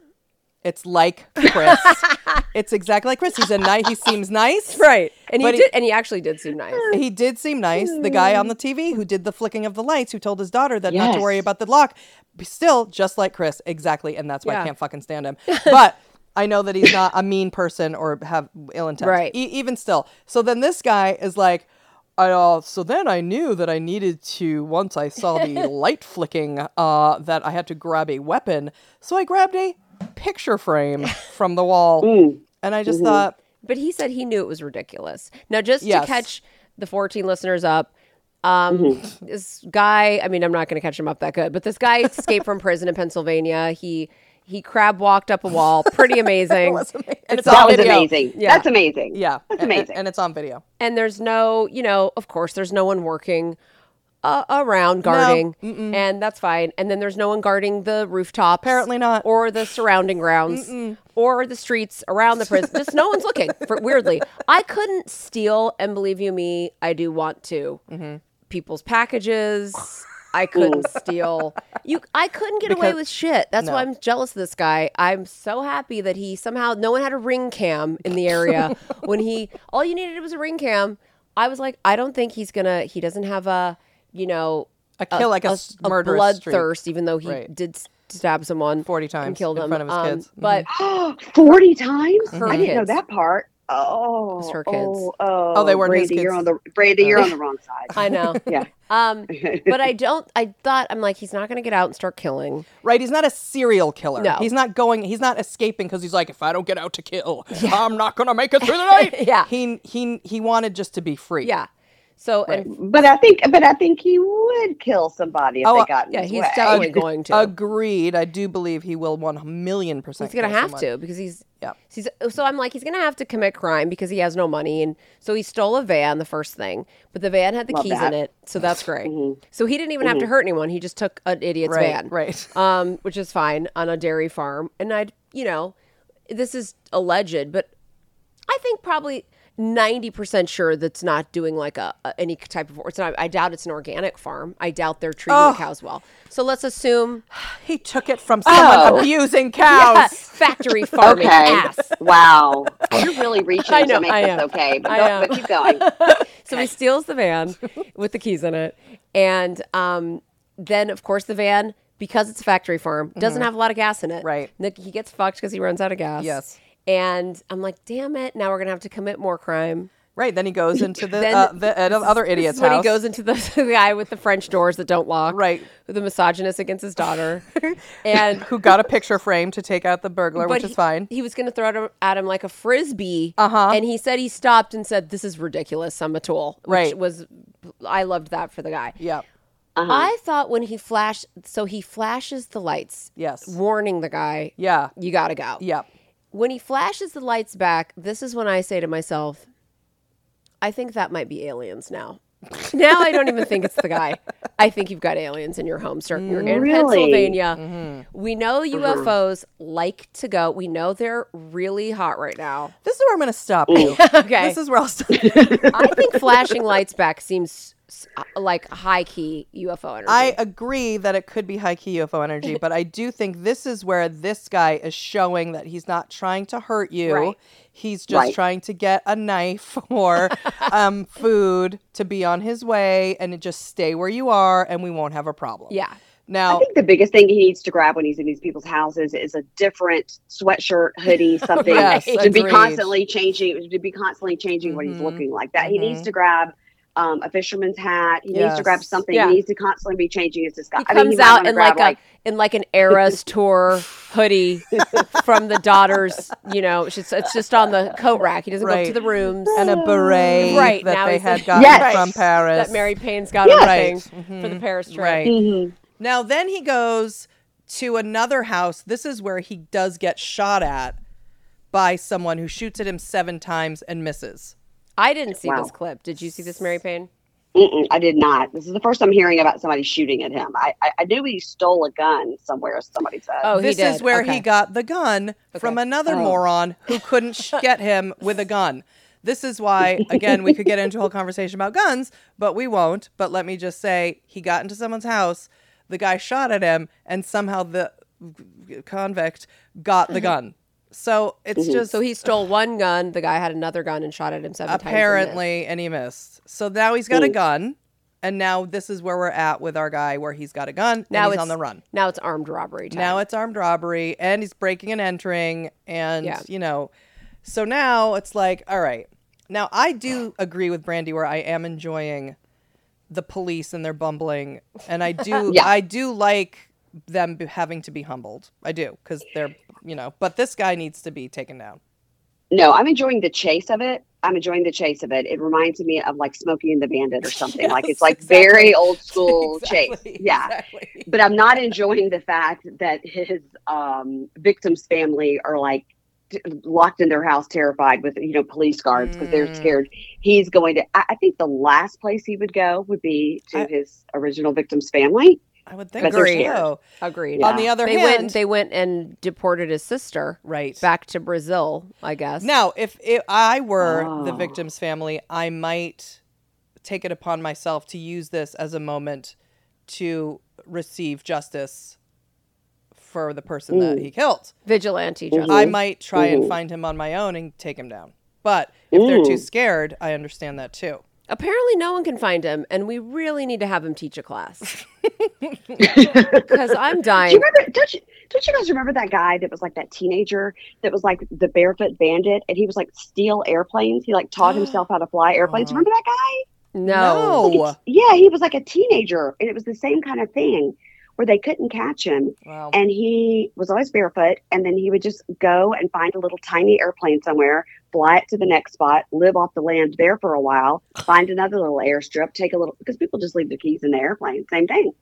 It's like Chris. it's exactly like Chris. He's a nice. He seems nice, Right. And he he- did and he actually did seem nice. He did seem nice. The guy on the TV who did the flicking of the lights, who told his daughter that not to worry about the lock, still just like Chris, exactly. And that's why Yeah. I can't fucking stand him. But I know that he's not a mean person or have ill intent. Right. E- even still. So then this guy is like. I, uh, so then I knew that I needed to once I saw the light flicking uh, that I had to grab a weapon. So I grabbed a picture frame from the wall, Mm. and I Mm-hmm. just thought, But he said he knew it was ridiculous. Now, just Yes. to catch the 14 listeners up, um, Mm-hmm. this guy, I mean, I'm not going to catch him up that good, but this guy escaped from prison in Pennsylvania. He he crab walked up a wall. Pretty amazing. was amazing. And It's it's That on was video. amazing. Yeah. That's amazing. yeah, That's and- and- amazing. and it's on video. And there's no, you know, of course, there's no one working uh, around guarding, and that's fine. And then there's no one guarding the rooftops, Apparently not. or the surrounding grounds, or the streets around the prison. Just no one's looking. For, weirdly, I couldn't steal, and believe you me, I do want to. People's packages. I couldn't steal. You, I couldn't get away with shit. That's why I'm jealous of this guy. I'm so happy that he somehow no one had a ring cam in the area when he all you needed was a ring cam. I was like, I don't think he's gonna. He doesn't have a, you know, A kill like a, murderous streak. bloodthirst, even though he Right. did stab someone 40 times and times killed in him front of his Um, kids. Mhm. But 40 times? Her I didn't know that part. Oh, It's her kids. Oh, oh, Oh, they weren't his Brady, You're on the Brady. You're on the wrong side. I know. yeah. Um, but I don't. I thought I'm like he's not gonna get out and start killing. Right, he's not a serial killer. No. He's not going he's not escaping because he's like if I don't get out to kill, I'm not going to make it through the night. Yeah. He he he wanted just to be free. Yeah. So and But I think, but I think he would kill somebody if Oh, they got in yeah, his he's way. definitely going to. Agreed. I do believe he will 1 million percent. He's gonna have someone. to because he's Yeah. he's so I'm like he's gonna have to commit crime because he has no money and so he stole a van the first thing but the van had the Love keys that. in it so that's great so he didn't even have to hurt anyone he just took an idiot's Right, van right. um which is fine on a dairy farm and I'd you know this is alleged but I think probably. 90% sure that's not doing like a, a- any type of it's not I doubt it's an organic farm. I doubt they're treating Oh. the cows well. So let's assume He took it from someone Oh. abusing yeah, cows. factory farming Okay. ass. Wow. You're really reaching I know, to make I this am. okay, but, I go, am. but keep going. So he steals the van with the keys in it. And um, then, of course, the van, because it's a factory farm, doesn't have a lot of gas in it. Mm-hmm. Right. Nick, he gets fucked because he runs out of gas. Yes. And I'm like, damn it. Now we're going to have to commit more crime. Right, then he goes into the Then- uh, the uh, other This idiot's is when house. he goes into the, the guy with the French doors that don't lock. Right. The misogynist against his daughter. and who got a picture frame to take out the burglar, which but is fine. He, he was going to throw it at- at him like a frisbee. Uh-huh. And he said he stopped and said, "This is ridiculous. I'm a tool." Which Right. Was I loved that for the guy. yeah. I thought when he flashed, so he flashes the lights, Yes. warning the guy, Yeah. you gotta go. Yeah. When he flashes the lights back, this is when I say to myself, I think that might be aliens now. now I don't even think it's the guy. I think you've got aliens in your home, sir. You're in Really? Pennsylvania. Mm-hmm. We know UFOs like to go. We know they're really hot right now. This is where I'm going to stop you. Okay. This is where I'll stop. I think flashing lights back seems s- like high key UFO energy. I agree that it could be high key UFO energy, but I do think this is where this guy is showing that he's not trying to hurt you. Right. He's just Right. trying to get a knife or um, food to be on his way and just stay where you are and we won't have a problem. yeah. Now, I think the biggest thing he needs to grab when he's in these people's houses is a different sweatshirt, hoodie, something Yes, to be constantly changing, to be constantly changing what he's Mhm. looking like. That he needs Mhm. to grab um, a fisherman's hat. He needs to grab something. Yeah. He needs to constantly be changing his disguise. He I mean, comes out in grab, like, a in like an Eras tour hoodie from the daughter's. You know, it's just, it's just on the coat rack. He doesn't go up to the rooms. and a beret Right, that now they had gotten Yes. from Paris. that Mary Payne's got Yes. a Right. thing for the Paris trip. Right. Mhm. Now, then he goes to another house. This is where he does get shot at by someone who shoots at him seven times and misses. I didn't see Wow. this clip. Did you see this, Mary Payne? Mm-mm, I did not. This is the first I'm hearing about somebody shooting at him. I, I, I knew he stole a gun somewhere. Somebody said. Oh, he this is where Okay. he got the gun from another Oh. moron who couldn't sh- get him with a gun. This is why, again, we could get into a whole conversation about guns, but we won't. But let me just say, he got into someone's house, the guy shot at him, and somehow the convict got the mm-hmm. gun. So it's mm-hmm. just So he stole one gun. The guy had another gun and shot at him seven times. apparently, and he missed. So now he's got a mm. gun, and now this is where we're at with our guy, where he's got a gun Now and he's on the run. Now it's armed robbery time. Now it's armed robbery and he's breaking and entering and Yeah. you know so now it's like all right. Now I do agree with Brandy where I am enjoying the police and their bumbling and I do Yeah. I do like them having to be humbled. I do cuz they're you know, but this guy needs to be taken down. No, I'm enjoying the chase of it. I'm enjoying the chase of it. It reminds me of like Smokey and the Bandit or something. like it's like exactly. very old school Exactly, chase. Yeah. exactly. But I'm not enjoying the fact that his um, victim's family are like t- locked in their house, terrified with you know police guards because they're Mm. scared he's going to. I, I think the last place he would go would be to I- his original victim's family. I would think Agreed. so. Agreed. Yeah. On the other they hand, went. They went and deported his sister right. back to Brazil. I guess. Now, if, if I were the Oh. victim's family, I might take it upon myself to use this as a moment to receive justice for the person that he killed. vigilante justice. I might try and find him on my own and take him down. But if they're too scared, I understand that too. Apparently, no one can find him, and we really need to have him teach a class because I'm dying. Do you remember? Don't you? Don't you guys remember that guy that was like that teenager that was like the barefoot bandit, and he was like steal airplanes. He like taught himself how to fly airplanes. Remember that guy? No. No. Yeah, he was like a teenager, and it was the same kind of thing where they couldn't catch him, Wow. and he was always barefoot, and then he would just go and find a little tiny airplane somewhere, fly it to the next spot, live off the land there for a while, find another little airstrip, take a little because people just leave the keys in the airplane. Same thing.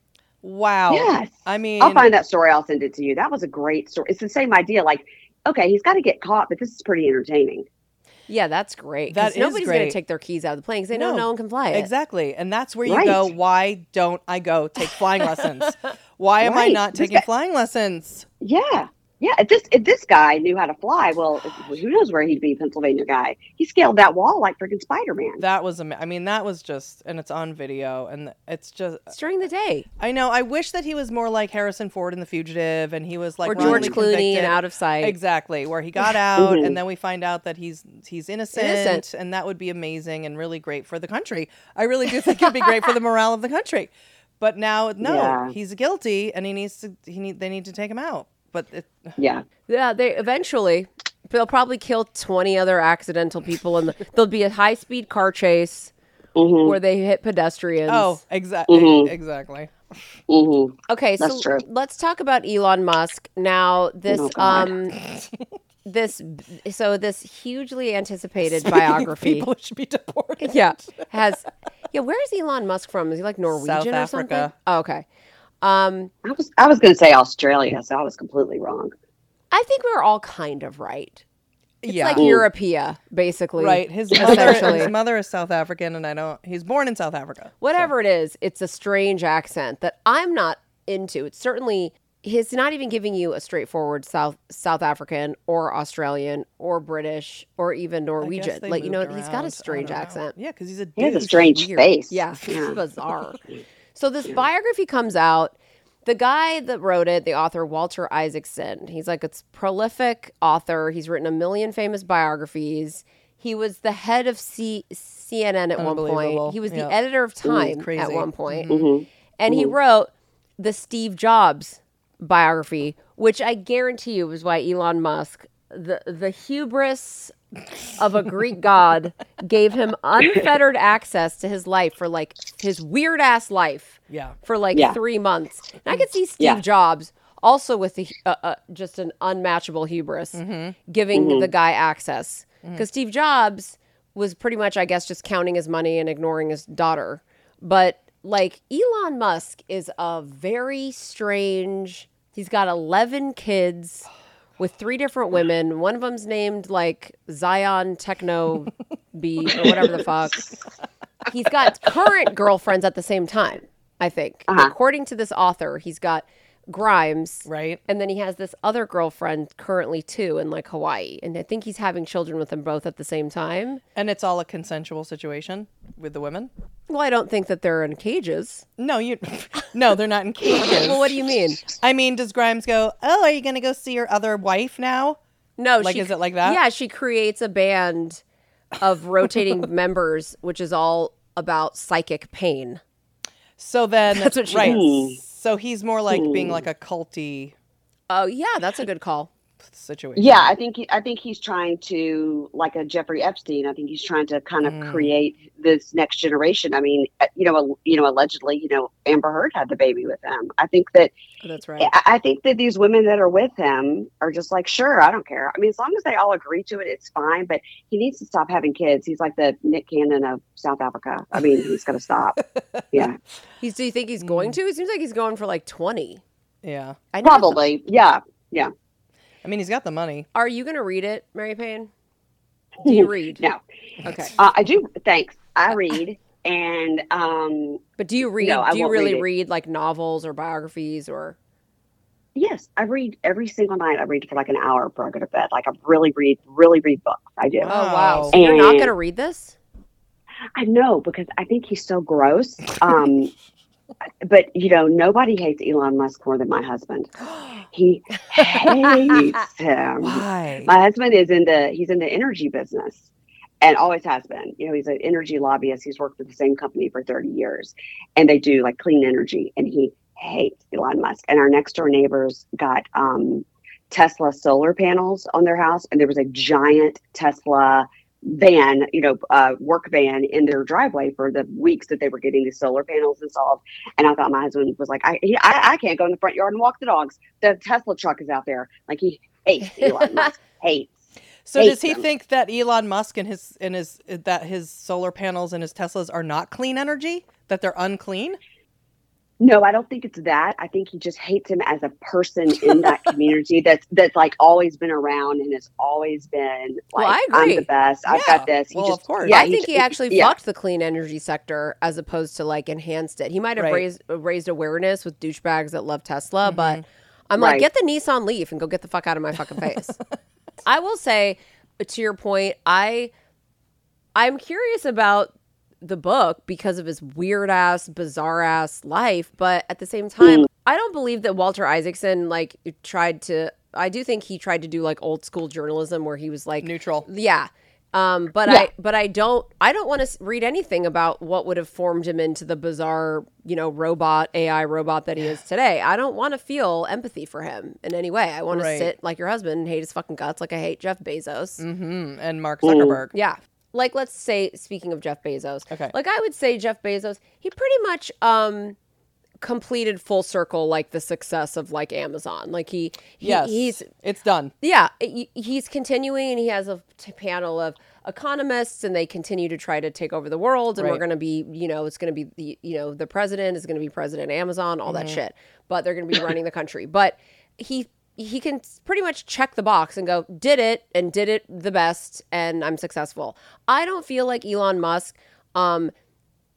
Wow. Yes. I mean, I'll find that story. I'll send it to you. That was a great story. It's the same idea. Like, okay, he's got to get caught, but this is pretty entertaining. Yeah, that's great. That nobody's going to take their keys out of the plane because they know No. no one can fly it. Exactly. And that's where you Right. go, why don't I go take flying lessons? Why am I not taking flying lessons? Yeah. Yeah. If this if this guy knew how to fly, well, who knows where he'd be, Pennsylvania guy. He scaled that wall like freaking Spider Man. That was, ama- I mean, that was just, and it's on video, and it's just, It's during the day. I know. I wish that he was more like Harrison Ford in The Fugitive, and he was like or George Clooney convicted. and Out of Sight. Exactly, where he got out, Mhm. and then we find out that he's he's innocent, Innocent. and that would be amazing and really great for the country. I really do think it'd be great for the morale of the country. But now, no, Yeah. he's guilty, and he needs to. He need. They need to take him out. But it, Yeah. Yeah, they eventually they'll probably kill 20 other accidental people and the, there'll be a high-speed car chase hmm where they hit pedestrians. oh, exactly, Mhm. exactly. hmm Okay, That's so true. let's talk about Elon Musk. Now, this Oh, um this so this hugely anticipated biography People should be deported. yeah, has Yeah, where's Elon Musk from? Is he like Norwegian South or something? Oh, okay. Um I was I was going to say Australia, so I was completely wrong. I think we are all kind of right. It's yeah. like Europea, basically. Right. His mother, his mother is South African, and I don't. He's born in South Africa. whatever it is, it's a strange accent that I'm not into. It's certainly he's not even giving you a straightforward South South African or Australian or British or even Norwegian. Like you know, moved he's got a strange don't know. accent. Yeah, because he's a. He has a strange face. Yeah, Yeah. bizarre. So this biography comes out. The guy that wrote it, the author Walter Isaacson, he's like a prolific author. He's written a million famous biographies. He was the head of C- CNN at one point. He was the Yep. editor of Time crazy. at one point. hmm And he wrote the Steve Jobs biography, which I guarantee you was why Elon Musk, the the hubris of a Greek god, gave him unfettered access to his life for like his weird ass life Yeah. for like Yeah. three months. And I could see Steve Yeah. Jobs also with the, uh, uh, just an unmatchable hubris giving the guy access because Steve Jobs was pretty much, I guess, just counting his money and ignoring his daughter. But like Elon Musk is a very strange. He's got eleven kids with three different women. One of them's named like Zion Techno B or whatever the fuck. he's got current girlfriends at the same time. I think, Uh-huh. according to this author, he's got Grimes, Right. and then he has this other girlfriend currently too in like Hawaii, and I think he's having children with them both at the same time. And it's all a consensual situation with the women. Well, I don't think that they're in cages. No, you. No, they're not in cages. Well, what do you mean? I mean, does Grimes go? Oh, are you gonna go see your other wife now? No, Like, she, is it like that? Yeah, she creates a band of rotating members, which is all about psychic pain. So then, That's what she right. does. So he's more like being like a culty Oh yeah, that's a good call. Situation. Yeah, I think he, I think he's trying to like a Jeffrey Epstein. I think he's trying to kind of Mm. create this next generation. I mean, uh, you know, you know, allegedly, you know, Amber Heard had the baby with him. I think that Oh, that's right. I I think that these women that are with him are just like, sure, I don't care. I mean, as long as they all agree to it, it's fine. But he needs to stop having kids. He's like the Nick Cannon of South Africa. I mean, he's going to stop. Yeah, He's, do you think he's Mm. going to? It seems like he's going for like twenty. Yeah. I never thought- probably. Yeah, yeah. I mean, he's got the money. Are you going to read it, Mary Payne? Do you read? No, Okay. uh, I do. Thanks. I read, and um, But do you read? No, do you really read read like novels or biographies or? Yes, I read every single night. I read for like an hour before I go to bed. Like I really read, really read books. I do. Oh wow! Wow. So you're not going to read this? I know because I think he's so gross. Um, but you know, nobody hates Elon Musk more than my husband. He hates him. Why? My husband is in the he's in the energy business and always has been. You know, he's an energy lobbyist. He's worked for the same company for 30 years and they do like clean energy and he hates Elon Musk. And our next door neighbors got um Tesla solar panels on their house and there was a giant Tesla van, you know, uh, work van in their driveway for the weeks that they were getting these solar panels installed. And I thought my husband was like, I, he, I, I can't go in the front yard and walk the dogs. The Tesla truck is out there. Like he hates Elon Musk, hates. So does he them. think that Elon Musk and his and his that his solar panels and his Teslas are not clean energy? That they're unclean? No, I don't think it's that. I think he just hates him as a person in that community that's that's like always been around and has always been like Well, I I'm agree. the best. I've got this. He Well, just, of course. Yeah, I think he actually yeah. fucked the clean energy sector as opposed to like enhanced it. He might have Right. raised raised awareness with douchebags that love Tesla, Mm-hmm. but I'm like, get the Nissan Leaf and go get the fuck out of my fucking face. I will say, to your point, I I'm curious about the book because of his weird ass, bizarre ass life, but at the same time, Mm. I don't believe that Walter Isaacson like tried to. I do think he tried to do like old school journalism where he was like Neutral. yeah. Um, but Yeah. I, but I don't, I don't want to read anything about what would have formed him into the bizarre, you know, robot AI robot that he is today. I don't want to feel empathy for him in any way. I want Right. to sit like your husband and hate his fucking guts, like I hate Jeff Bezos. Mm-hmm. And Mark Zuckerberg. Yeah. Like let's say speaking of Jeff Bezos. Okay. Like I would say Jeff Bezos, he pretty much um completed full circle like the success of like Amazon. Like he, he Yes. he's it's done. yeah, he- he's continuing and he has a t- panel of economists and they continue to try to take over the world and we're going to be, you know, it's going to be the, you know, the president is going to be president Amazon, all that shit. But they're going to be running the country. But he he can pretty much check the box and go, did it and did it the best and I'm successful. I don't feel like Elon Musk um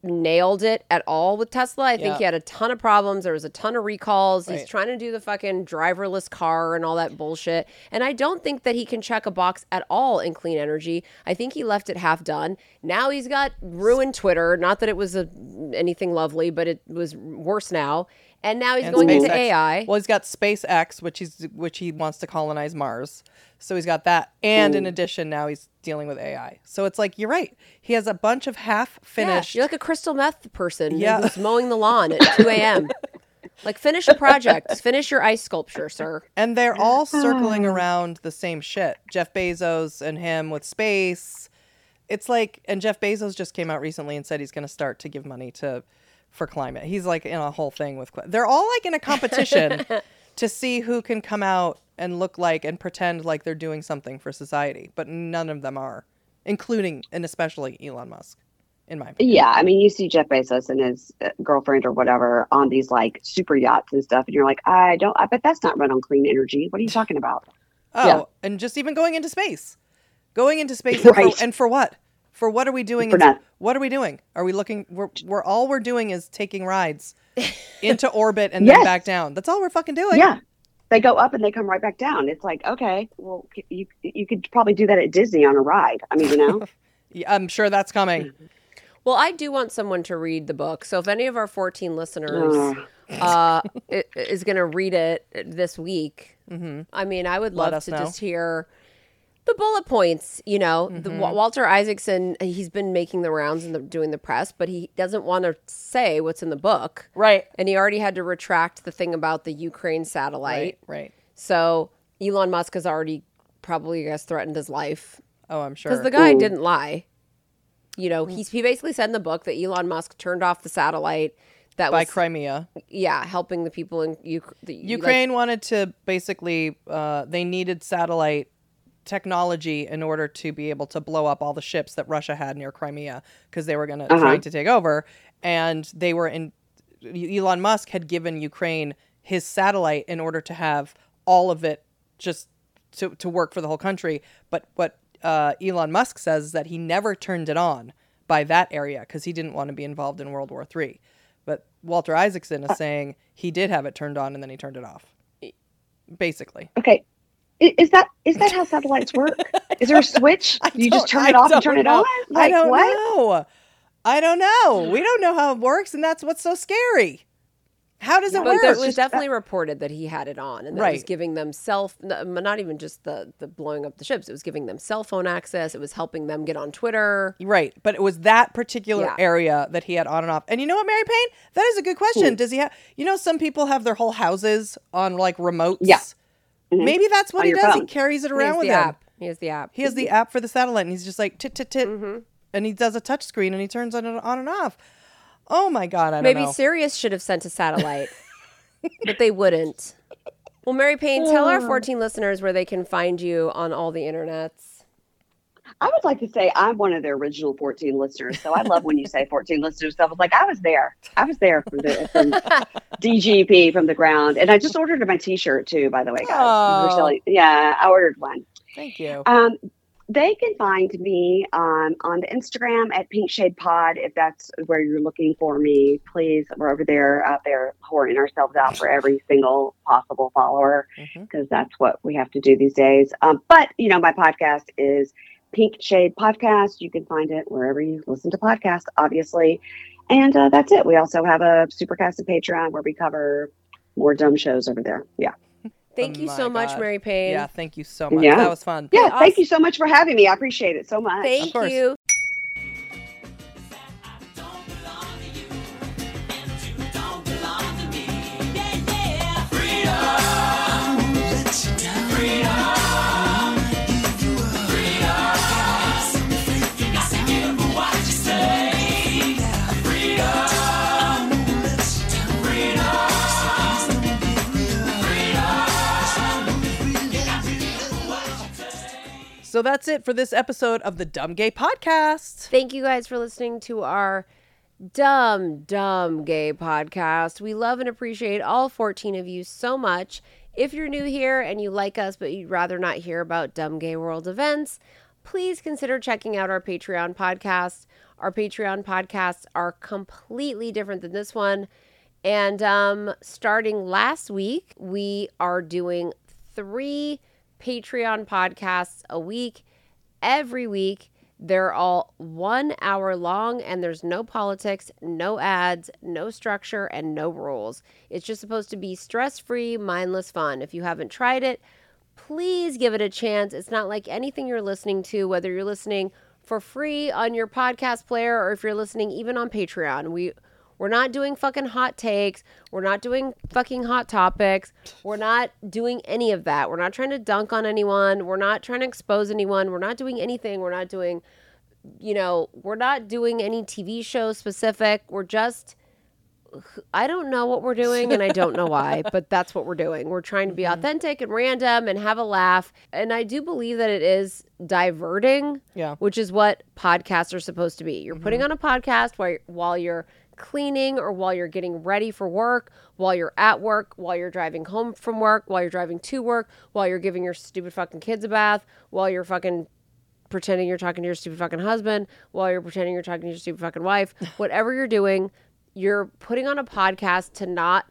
nailed it at all with Tesla. I think Yeah. he had a ton of problems. There was a ton of recalls. He's trying to do the fucking driverless car and all that bullshit. And I don't think that he can check a box at all in clean energy. I think he left it half done. Now he's got ruined Twitter. Not that it was a, anything lovely, but it was worse now. And now he's And going into AI. Well, he's got SpaceX, which he's which he wants to colonize Mars. So he's got that, and in addition, now he's dealing with AI. So it's like you're right. He has a bunch of half Yeah, finished. you're like a crystal meth person Yeah. who's mowing the lawn at 2 a.m. like finish a project. finish your ice sculpture, sir. and they're all circling ah. around the same shit. Jeff Bezos and him with space. It's like, and Jeff Bezos just came out recently and said he's going to start to give money to for climate. He's like in a whole thing with. cli- They're all like in a competition to see who can come out and look like and pretend like they're doing something for society, but none of them are, including and especially Elon Musk, in my opinion. Yeah, I mean, you see Jeff Bezos and his uh, girlfriend or whatever on these like super yachts and stuff, and you're like, I don't, I bet that's not run on clean energy. What are you talking about? Oh, Yeah. and just even going into space, going into space, and, for, and for what? For what are we doing? For in- what are we doing? Are we looking? We're, we're all we're doing is taking rides into orbit and then Yes. back down. That's all we're fucking doing. Yeah. They go up and they come right back down. It's like, okay, well, you you could probably do that at Disney on a ride. I mean, you know, Yeah, I'm sure that's coming. Well, I do want someone to read the book. So if any of our 14 listeners Ugh. uh, is going to read it this week, I mean, I would Mm-hmm. Love to know. just hear the bullet points. You know, Mm-hmm. Wa- Walter Isaacson, he's been making the rounds and the, doing the press, but he doesn't want to say what's in the book. Right. And he already had to retract the thing about the Ukraine satellite. Right. Right. So Elon Musk has already probably, I guess, threatened his life Oh, I'm sure. because the guy Ooh. didn't lie. You know, he's, he basically said in the book that Elon Musk turned off the satellite that by was, Crimea. yeah, helping the people in Uk- the, like- Ukraine wanted to basically, uh, they needed satellite technology in order to be able to blow up all the ships that Russia had near Crimea because they were going to Uh-huh. try to take over. And they were in, Elon Musk had given Ukraine his satellite in order to have all of it just to, to work for the whole country. But what uh, Elon Musk says is that he never turned it on by that area because he didn't want to be involved in World War III. But Walter Isaacson is saying he did have it turned on and then he turned it off. Basically. okay. I- Is that is that how satellites work? Is there a switch? You just turn it I off and don't turn it know. on? I don't what? know. I don't know. We don't know how it works, and that's what's so scary. How does it But work? It was just- definitely reported that he had it on, and that it was giving them self not even just the the blowing up the ships. It was giving them cell phone access. It was helping them get on Twitter. Right, but it was that particular Yeah. area that he had on and off. And you know what, Mary Payne? That is a good question. Hmm. Does he have? You know, some people have their whole houses on like remotes. Yeah. Mhm. Maybe that's what On he your does. He carries it He around has with the him. app. He has the app. He has the app for the satellite, and he's just like tit tit tit, Mm-hmm. and he does a touch screen, and he turns on and on and off. Oh my god, I don't Maybe know. Sirius should have sent a satellite, but they wouldn't. Well, Mary Payne, tell our 14 listeners where they can find you on all the internets. I would like to say I'm one of the original 14 listeners. So I love when you say 14 listeners. So I was like, I was there. I was there for the from DGP from the ground, and I just ordered my T-shirt too. By the way, guys, Oh. Selling- yeah, I ordered one. Thank you. Um, they can find me um, on the Instagram at Pink Shade Pod if that's where you're looking for me. Please, we're over there, out there, whoring ourselves out for every single possible follower because that's what we have to do these days. Um, but you know, my podcast is Pink Shade Podcast. You can find it wherever you listen to podcasts, obviously. And uh, that's it. We also have a Supercast and Patreon where we cover more dumb shows over there. Yeah. Thank Oh you so my much, Mary Payne. Yeah, thank you so much. Yeah. That was fun. Yeah. awesome. Thank you so much for having me. I appreciate it so much. Thank course. you. So that's it for this episode of the Dumb Gay Podcast. Thank you guys for listening to our dumb, dumb gay podcast. We love and appreciate all 14 of you so much. If you're new here and you like us, but you'd rather not hear about dumb gay world events, please consider checking out our Patreon podcast. Our Patreon podcasts are completely different than this one. And um, starting last week, we are doing three Patreon podcasts a week every week. They're all one hour long, and there's no politics, no ads, no structure, and no rules. It's just supposed to be stress free, mindless fun. If you haven't tried it, please give it a chance. It's not like anything you're listening to, whether you're listening for free on your podcast player or if you're listening even on Patreon. We we're not doing fucking hot takes. We're not doing fucking hot topics. We're not doing any of that. We're not trying to dunk on anyone. We're not trying to expose anyone. We're not doing anything. We're not doing, you know, we're not doing any TV show specific. We're just, I don't know what we're doing and I don't know why, but that's what we're doing. We're trying to be mm-hmm. authentic and random and have a laugh. And I do believe that it is diverting Yeah. which is what podcasts are supposed to be. You're putting mm-hmm. on a podcast while while you're cleaning or while you're getting ready for work, while you're at work, while you're driving home from work, while you're driving to work, while you're giving your stupid fucking kids a bath, while you're fucking pretending you're talking to your stupid fucking husband, while you're pretending you're talking to your stupid fucking wife, whatever you're doing, you're putting on a podcast to not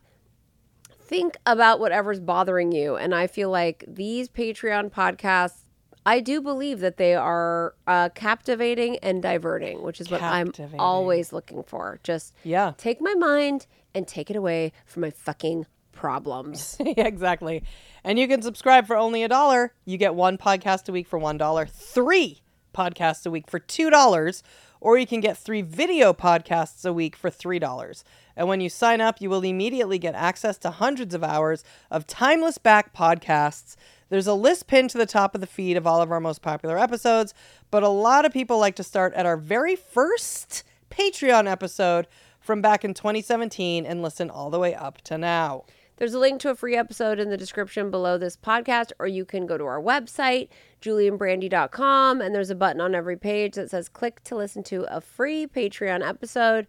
think about whatever's bothering you. And I feel like these Patreon podcasts, I do believe that they are uh, captivating and diverting, which is what I'm always looking for. Just Yeah. take my mind and take it away from my fucking problems. yeah, exactly. And you can subscribe for only a dollar. You get one podcast a week for one dollar, three podcasts a week for two dollars, or you can get three video podcasts a week for three dollars. And when you sign up, you will immediately get access to hundreds of hours of timeless back podcasts. There's a list pinned to the top of the feed of all of our most popular episodes, but a lot of people like to start at our very first Patreon episode from back in 2017 and listen all the way up to now. There's a link to a free episode in the description below this podcast, or you can go to our website, julieandbrandy.com, and there's a button on every page that says click to listen to a free Patreon episode,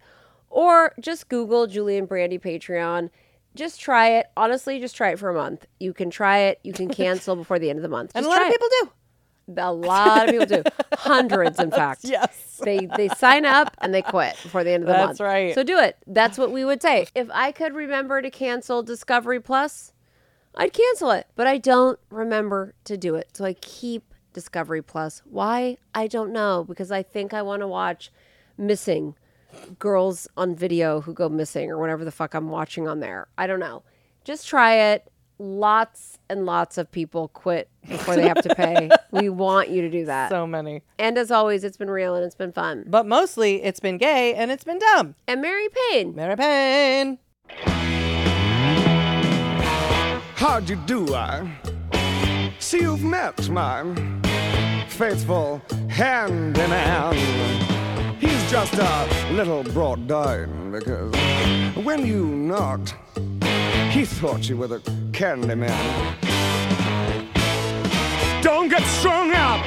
or just Google Julie and Brandy Patreon. Just try it. Honestly, just try it for a month. You can try it. You can cancel before the end of the month. And a lot of it. people do. A lot of people do. Hundreds, in fact. Yes. They they sign up and they quit before the end of the month. That's right. So do it. That's what we would say. If I could remember to cancel Discovery Plus, I'd cancel it. But I don't remember to do it. So I keep Discovery Plus. Why? I don't know. Because I think I want to watch missing girls on video who go missing or whatever the fuck I'm watching on there. I don't know. Just try it. Lots and lots of people quit before they have to pay. we want you to do that. So many. and as always, it's been real and it's been fun. But mostly it's been gay and it's been dumb. And Mary Payne. Mary Payne. How'd you do? I see you've met my faithful hand in hand. Just a little brought down because when you knocked, he thought you were the candy man. Don't get strung up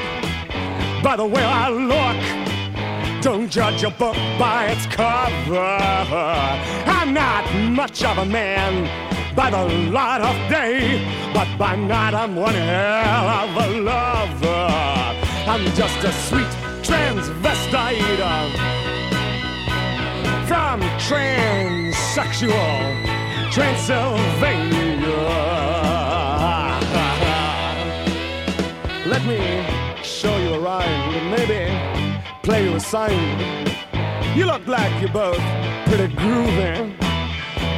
by the way I look. Don't judge a book by its cover. I'm not much of a man by the light of day, but by night I'm one hell of a lover. I'm just a sweet transvestite from transsexual Transylvania. Let me show you a rhyme and maybe play you a sign. You look like you're both pretty groovy.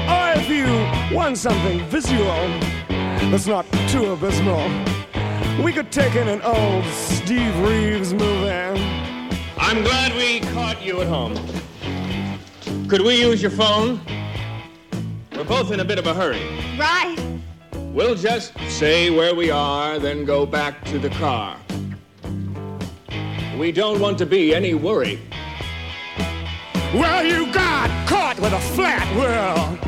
Or if you want something visual that's not too abysmal, we could take in an old Steve Reeves movie. I'm glad we caught you at home. Could we use your phone? We're both in a bit of a hurry. Right. We'll just say where we are, then go back to the car. We don't want to be any worry. Well, you got caught with a flat world.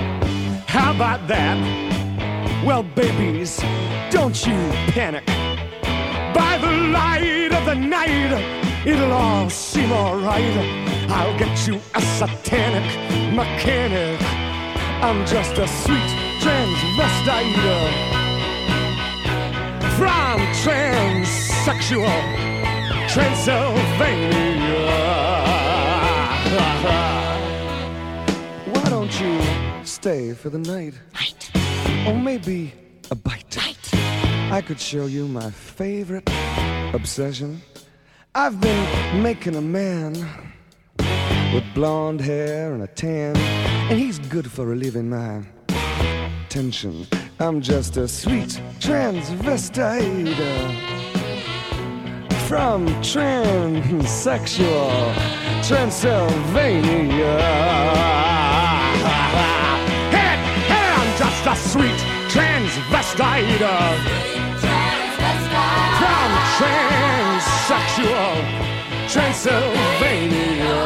How about that? Well, babies, don't you panic. The light of the night, it'll all seem alright. I'll get you a satanic mechanic. I'm just a sweet transvestite from transsexual Transylvania. Why don't you stay for the night? Night. Or maybe a bite. Bite. I could show you my favorite obsession. I've been making a man with blonde hair and a tan, and he's good for relieving my tension. I'm just a sweet transvestite uh, from transsexual Transylvania. Hey, hey, I'm just a sweet transvestite transsexual Transylvania.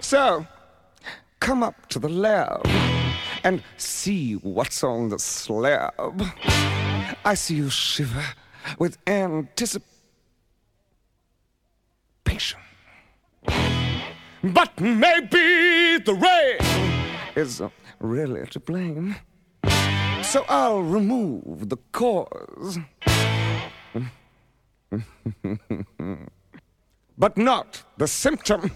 So, come up to the lab and see what's on the slab. I see you shiver with anticipation. But maybe the rain is really to blame. So I'll remove the cause. but not the symptom.